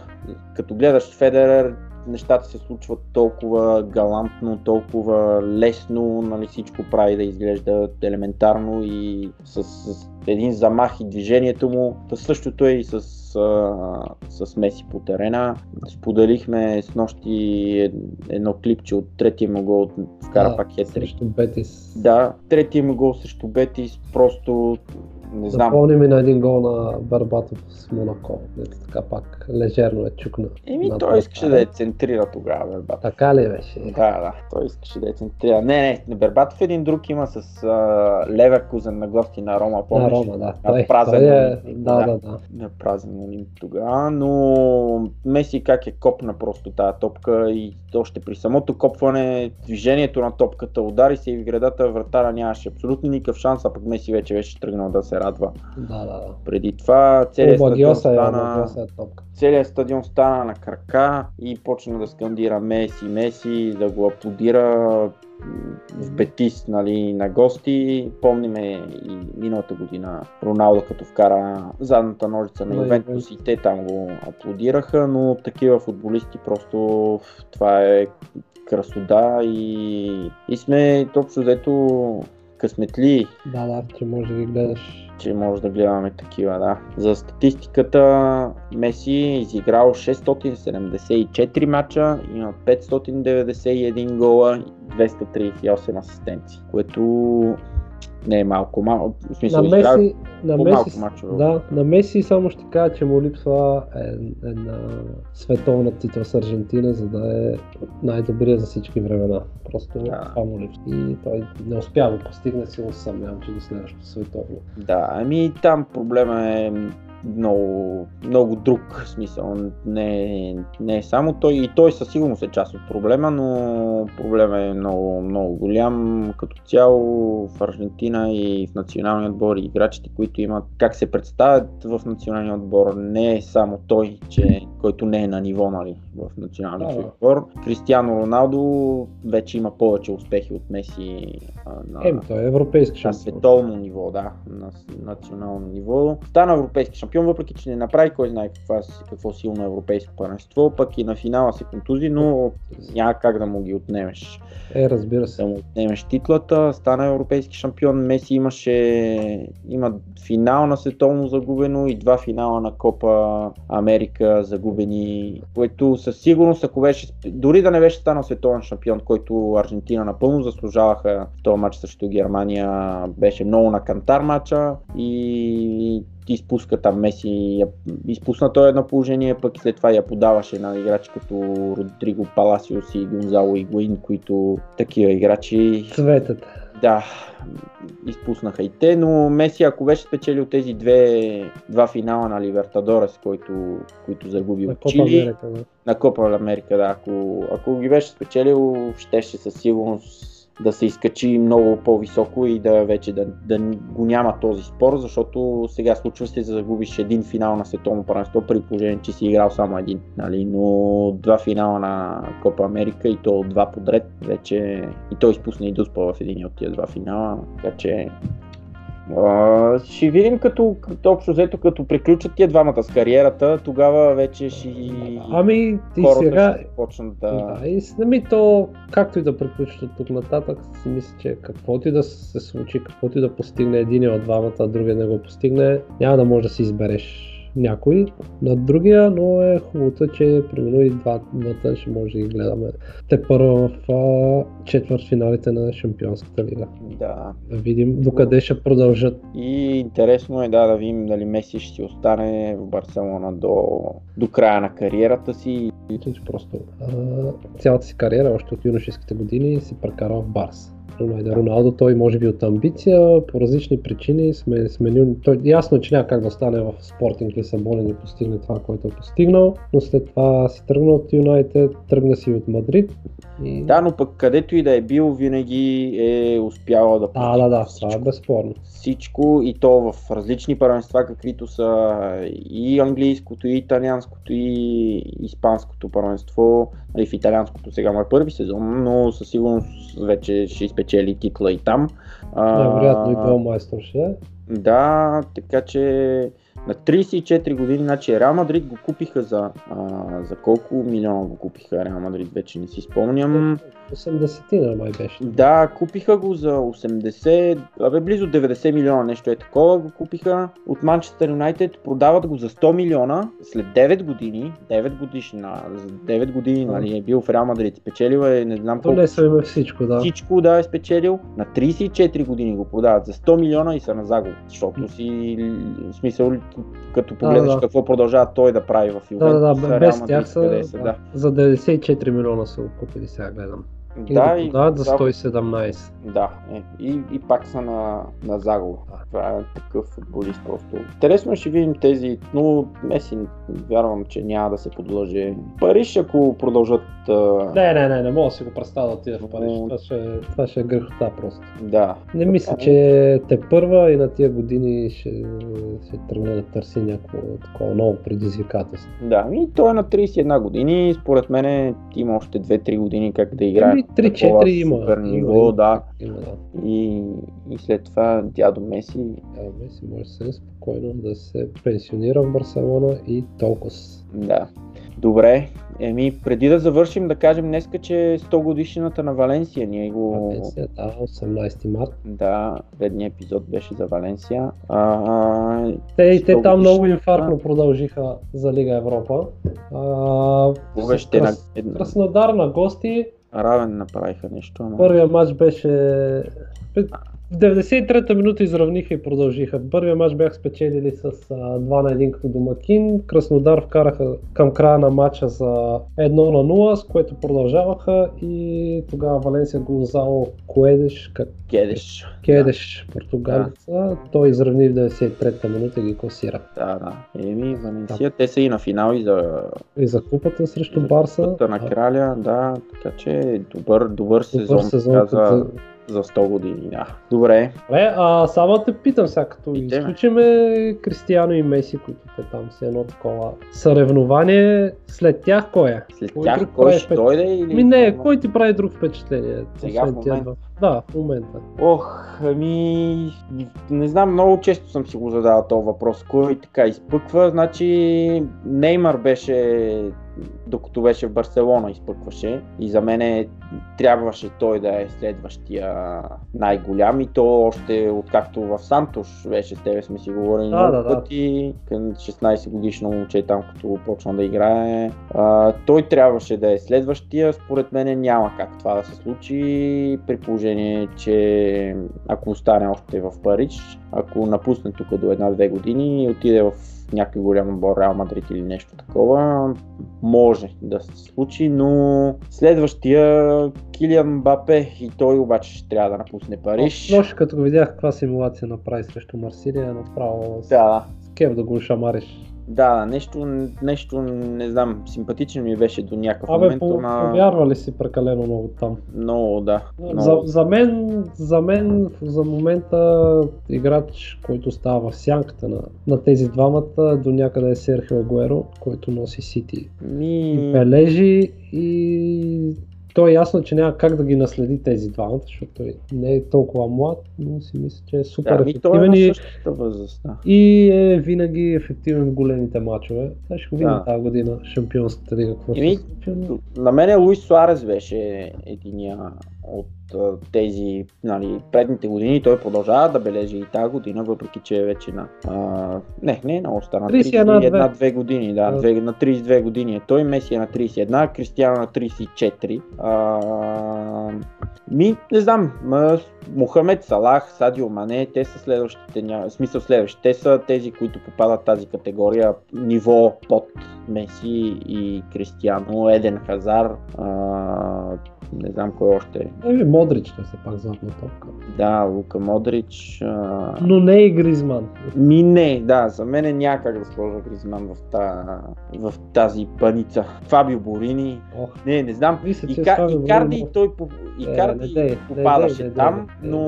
Като гледаш Федерер, нещата се случват толкова галантно, толкова лесно, нали, всичко прави да изглежда елементарно и с, с един замах и движението му. Та същото е и с, а, с Меси по терена. Споделихме с нощи ед- едно клипче от третия му гол, вкара Да, пак хетрик. Срещу Бетис. Да, третия му гол срещу Бетис, просто не знам. Напомни ми на един гол на Барбатов с Монако. Ето така пак лежерно е чукна. Еми, той вратаря. искаше да е центрира тогава, Бербатов. Така ли беше? Да, да, той искаше да е центрира. Не, не, Бербатов един друг има с а, Леверкузен на гости на Рома, На помниш? Рома, да. На Той, празен той е, да, да. да, да. на празен Олимп тогава, но Меси как е копна просто тази топка и още при самото копване, движението на топката, удари се и в градата вратара нямаше абсолютно никакъв шанс, а пък Меси вече беше тръгнал да се радва. Да, да, да. Преди това целият стадион е, стана... Е. Целият стадион стана на крака и почна да скандира Меси, Меси, да го аплодира в Бетис нали, на гости. Помниме и миналата година Роналдо като вкара задната ножица на Ювентус и те там го аплодираха, но такива футболисти просто това е красота и, и сме общо взето късметли, Да, да, че може да ги гледаш. че може да гледаме такива, да. За статистиката Меси е изиграл 674 мача, има 591 гола и 238 асистенции, което не е малко, малко, в смисъл На Меси, на Меси, да, на Меси само ще кажа, че му липсва една световна титла с Аржентина, за да е най-добрия за всички времена. Просто Да. това му липсва. И той не успя да постигне, сигурно се съмнявам, че до следващото световно. Да, ами там проблема е много, много друг смисъл. Не, не е само той, и той със сигурност е част от проблема, но проблема е много, много голям като цяло в Аржентина и в националния отбор и играчите, които имат как се представят в националния отбор. Не е само той, че, който не е на ниво нали, в националния Да, отбор. Кристиано Роналдо вече има повече успехи от Меси на, той е европейски на световно ниво, да, на национално ниво. Стана европейски шампион, въпреки че не направи кой знае каква, какво силно европейско първенство, пък и на финала се контузи, но няма как да му ги отнемеш. Е, разбира се. Да му отнемеш титлата, стана европейски шампион, Меси имаше, има финал на световно загубено и два финала на Копа Америка загубени, което със сигурност, ако беше, дори да не беше станал световен шампион, който Аржентина напълно заслужаваха в този матч срещу Германия, беше много на кантар матча и изпуска там Меси, изпусна той едно положение, пък и след това я подаваше на играчи като Родриго Паласиос и Гонзало Игуин, които такива играчи Цветът. да, изпуснаха и те, но Меси, ако беше спечелил тези две, два финала на Либертадорес, който, които загуби от Чили, Америка, да. на Копа Америка, да, ако, ако ги беше спечелил, щеше със сигурност да се изкачи много по-високо и да вече да, да го няма този спор, защото сега случва се да загубиш един финал на световно първенство при положение, че си играл само един, нали? но два финала на Копа Америка и то два подред вече и той изпусна и Дуспа в един от тия два финала, така че а, ще видим като, като общо взето, като приключат тия двамата с кариерата, тогава вече ще Ами, и хората сега... ще почнат да... Да, и ами то, както и да приключи от тук нататък, си мисля, че каквото и да се случи, каквото и да постигне един от двамата, а другия не го постигне, няма да може да си избереш някой на другия, но е хубавото, че примерно и два- двата ще може да ги гледаме. Те първо в четвърт финалите на Шампионската лига. Да. Да видим докъде ще продължат. И интересно е да, да видим дали Меси ще си остане в Барселона до, до края на кариерата си. Просто а, цялата си кариера, още от юношеските години, си прекарал в Барс. Роналдо, той може би от амбиция, по различни причини сме сменил. Той ясно, е, че няма как да остане в Спортинг Лисабон и да постигне това, което е постигнал, но след това си тръгна от Юнайтед, тръгна си от Мадрид. И... Да, но пък където и да е бил, винаги е успявал да да, да, да, това е всичко. безспорно. всичко и то в различни първенства, каквито са и английското, и италианското, и испанското първенство. Нали, в италианското сега му е първи сезон, но със сигурност вече ще изпечели титла и там. Най-вероятно и Голмайстор ще е. Да, така че на 34 години, значи Реал Мадрид го купиха за, а, за колко милиона го купиха Реал Мадрид, вече не си спомням. 80-тина май беше. Да, купиха го за 80, абе близо 90 милиона, нещо е такова го купиха от Манчестър Юнайтед, продават го за 100 милиона след 9 години, 9 годишна, за 9 години нали, е бил в Реал Мадрид, спечелил е не знам То колко не са има всичко, да. всичко да е спечелил, на 34 години го продават за 100 милиона и са на загуба, защото си, в смисъл, като погледнеш да. какво продължава той да прави в Да, да, Ювентус, да, Реал без тях са, да. за 94 милиона са купили, сега гледам. И Да, да, и продават за загуба. 117. Да, е, и, и пак са на, на загуба. Това е такъв футболист просто. Интересно е, ще видим тези, но Меси вярвам, че няма да се подлъже. Париж, ако продължат а, Не, не, не, не мога да си го представя да отида в Париж. Това ще, това ще е грехота просто. да. Не мисля, че те първа и на тия години ще, ще тръгне да търси някакво такова ново предизвикателство. Да, и той е на 31 години. Според мен има още 2-3 години как да играе. Еми, 3-4 има. супер ниво, има, да. Има, да. И, и след това дядо Меси. Да, Меси може съвсем спокойно да се пенсионира в Барселона и толкова. Да. Добре, еми преди да завършим да кажем днеска, че е 100 годишнината на Валенсия. Ние го... Валенсия, да, 18 март. Да, предният епизод беше за Валенсия. А, Те те 100 там много годишната. инфарктно продължиха за Лига Европа. А, Кога с ще на... Крас- Краснодар на гости. Равен направиха нещо, ама... Първият матч беше... В 93-та минута изравниха и продължиха. Първият матч бях спечелили с а, 2 на 1 като домакин. Краснодар вкараха към края на матча за 1 на 0, с което продължаваха и тогава Валенсия Гонзало Куедеш, как Кедеш. Кедеш, португалеца, той изравни в 93-та минута и ги класира. Да, да. Еми, Валенсия, те са и на финал и за И за купата срещу Барса. Купата на краля, да, така че добър, добър сезон, Добър сезон така, за, за... за 100 години. Да. Добре, Добре, а само те питам сега, като Питай ме. изключиме Кристияно и Меси, които те там са едно такова съревнование, след тях кой е? след Кой тях кой ще впечат- дойде или... Ми не, кой ти прави друг впечатление? Сега в момента? Да, в момента. Ох, ами, не знам, много често съм си го задавал този въпрос. Кой така изпъква? Значи, Неймар беше, докато беше в Барселона, изпъкваше. И за мен трябваше той да е следващия най-голям. И то още откакто в Сантош беше с тебе, сме си говорили Да, много да. пъти. Към 16 годишно момче там, като почна да играе. А, той трябваше да е следващия. Според мен няма как това да се случи. При положение, че ако остане още в Париж, ако напусне тук до една-две години и отиде в някой голям отбор, Реал Мадрид или нещо такова, може да се случи, но следващия Килиан Бапе и той обаче ще трябва да напусне Париж. Нощ като го видях каква симулация направи срещу Марсилия, направо с Да, да. кев да го шамариш. Да, нещо, нещо, не знам, симпатично ми беше до някакъв Абе, момент, по, ама повярва ли си прекалено много там? много, да. Много. За, за, мен, за мен за момента играч, който става в сянката на, на тези двамата, до някъде е Серхио Агуеро, който носи Сити. Ми... И бележи и то е ясно, че няма как да ги наследи тези двамата, защото не е толкова млад, но си мисля, че е супер Да, ми е ефективен и, възраст. Да. и е винаги ефективен в големите матчове. Сега ще го видим Да. тази година шампионската лига. Какво но- На мен Луис Суарес беше единия от тези нали, предните години. Той продължава да бележи и тази година, въпреки че е вече на... А, не, не, на остана 31, 31-2 години. Да, Да. две, на 32 години. е Той Меси е на 31, Кристиано на 34. А, ми, не знам, Мохамед Салах, Садио Мане, те са следващите, ня... смисъл следващите, те са тези, които попадат тази категория ниво под Меси и Кристиано, Еден Хазар, а, не знам кой още. Еми, Модрич той се пак златна топка. Да, Лука Модрич. А... Но не и Гризман. Ми не, да, за мен няма как да сложа Гризман в, та, в тази паница. Фабио Борини, Ох, не, не знам. Мисля, че Ика, Фабио Икарди, Борини- той по- Е, Икарди не не попадаше дей, не там, но...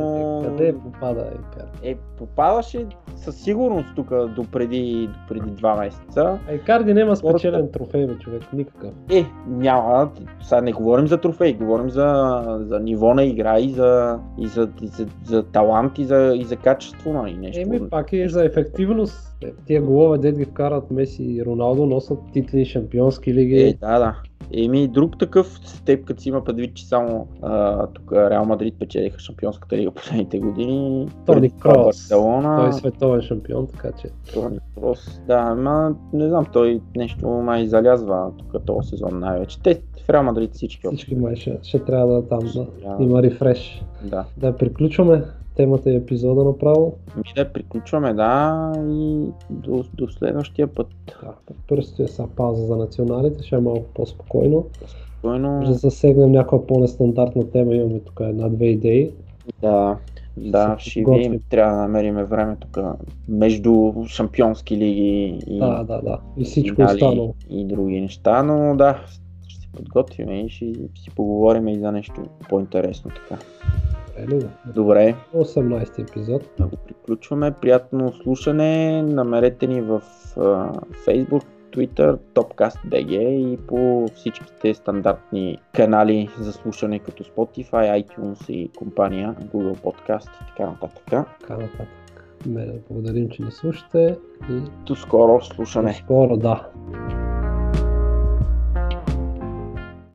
не дей. Къде попада Икарди? Е, попадаше със сигурност тук до преди, до преди два месеца. А Икарди няма спечелен трофей, бе, човек, никакъв. Е, няма. Сега не говорим за трофей, говорим за, за ниво на игра и за, и за, и за, за талант и за, и за качество, нали, нещо. Еми, пак е за ефективност. Е, Тия голове, дед ги вкарат Меси и Роналдо, носят титли, шампионски Е, лиги. да, да. Еми, друг такъв степ, като си има предвид, че само а, тук Реал Мадрид печелиха шампионската лига последните години. Тони Крос. Барселона. Той е световен шампион, така че. Тони Крос. Да, ама не знам, той нещо май залязва тук този сезон най-вече. Те в Реал Мадрид всички. Всички май ще, ще трябва да там да Да. има рефреш. Да. Да приключваме темата и епизода направо. Ми да приключваме, да, и до, до следващия път. Да, предстои сега пауза за националите, ще е малко по-спокойно. Спокойно. Ще засегнем някаква по-нестандартна тема, имаме тук една-две идеи. Да, да, ще видим. Трябва да намерим време тук между шампионски лиги и, Да, да, да. И всичко финали останало. и други неща, но да, ще се подготвим и ще си поговорим и за нещо по-интересно така. Ело, Добре, 18 епизод. да го приключваме. Приятно слушане. Намерете ни в а, Facebook, Twitter, TopCast.bg и по всичките стандартни канали за слушане като Spotify, iTunes и компания Google Podcast и така нататък. Така нататък. Ме, благодарим, че ни слушате и До скоро слушане! скоро, да.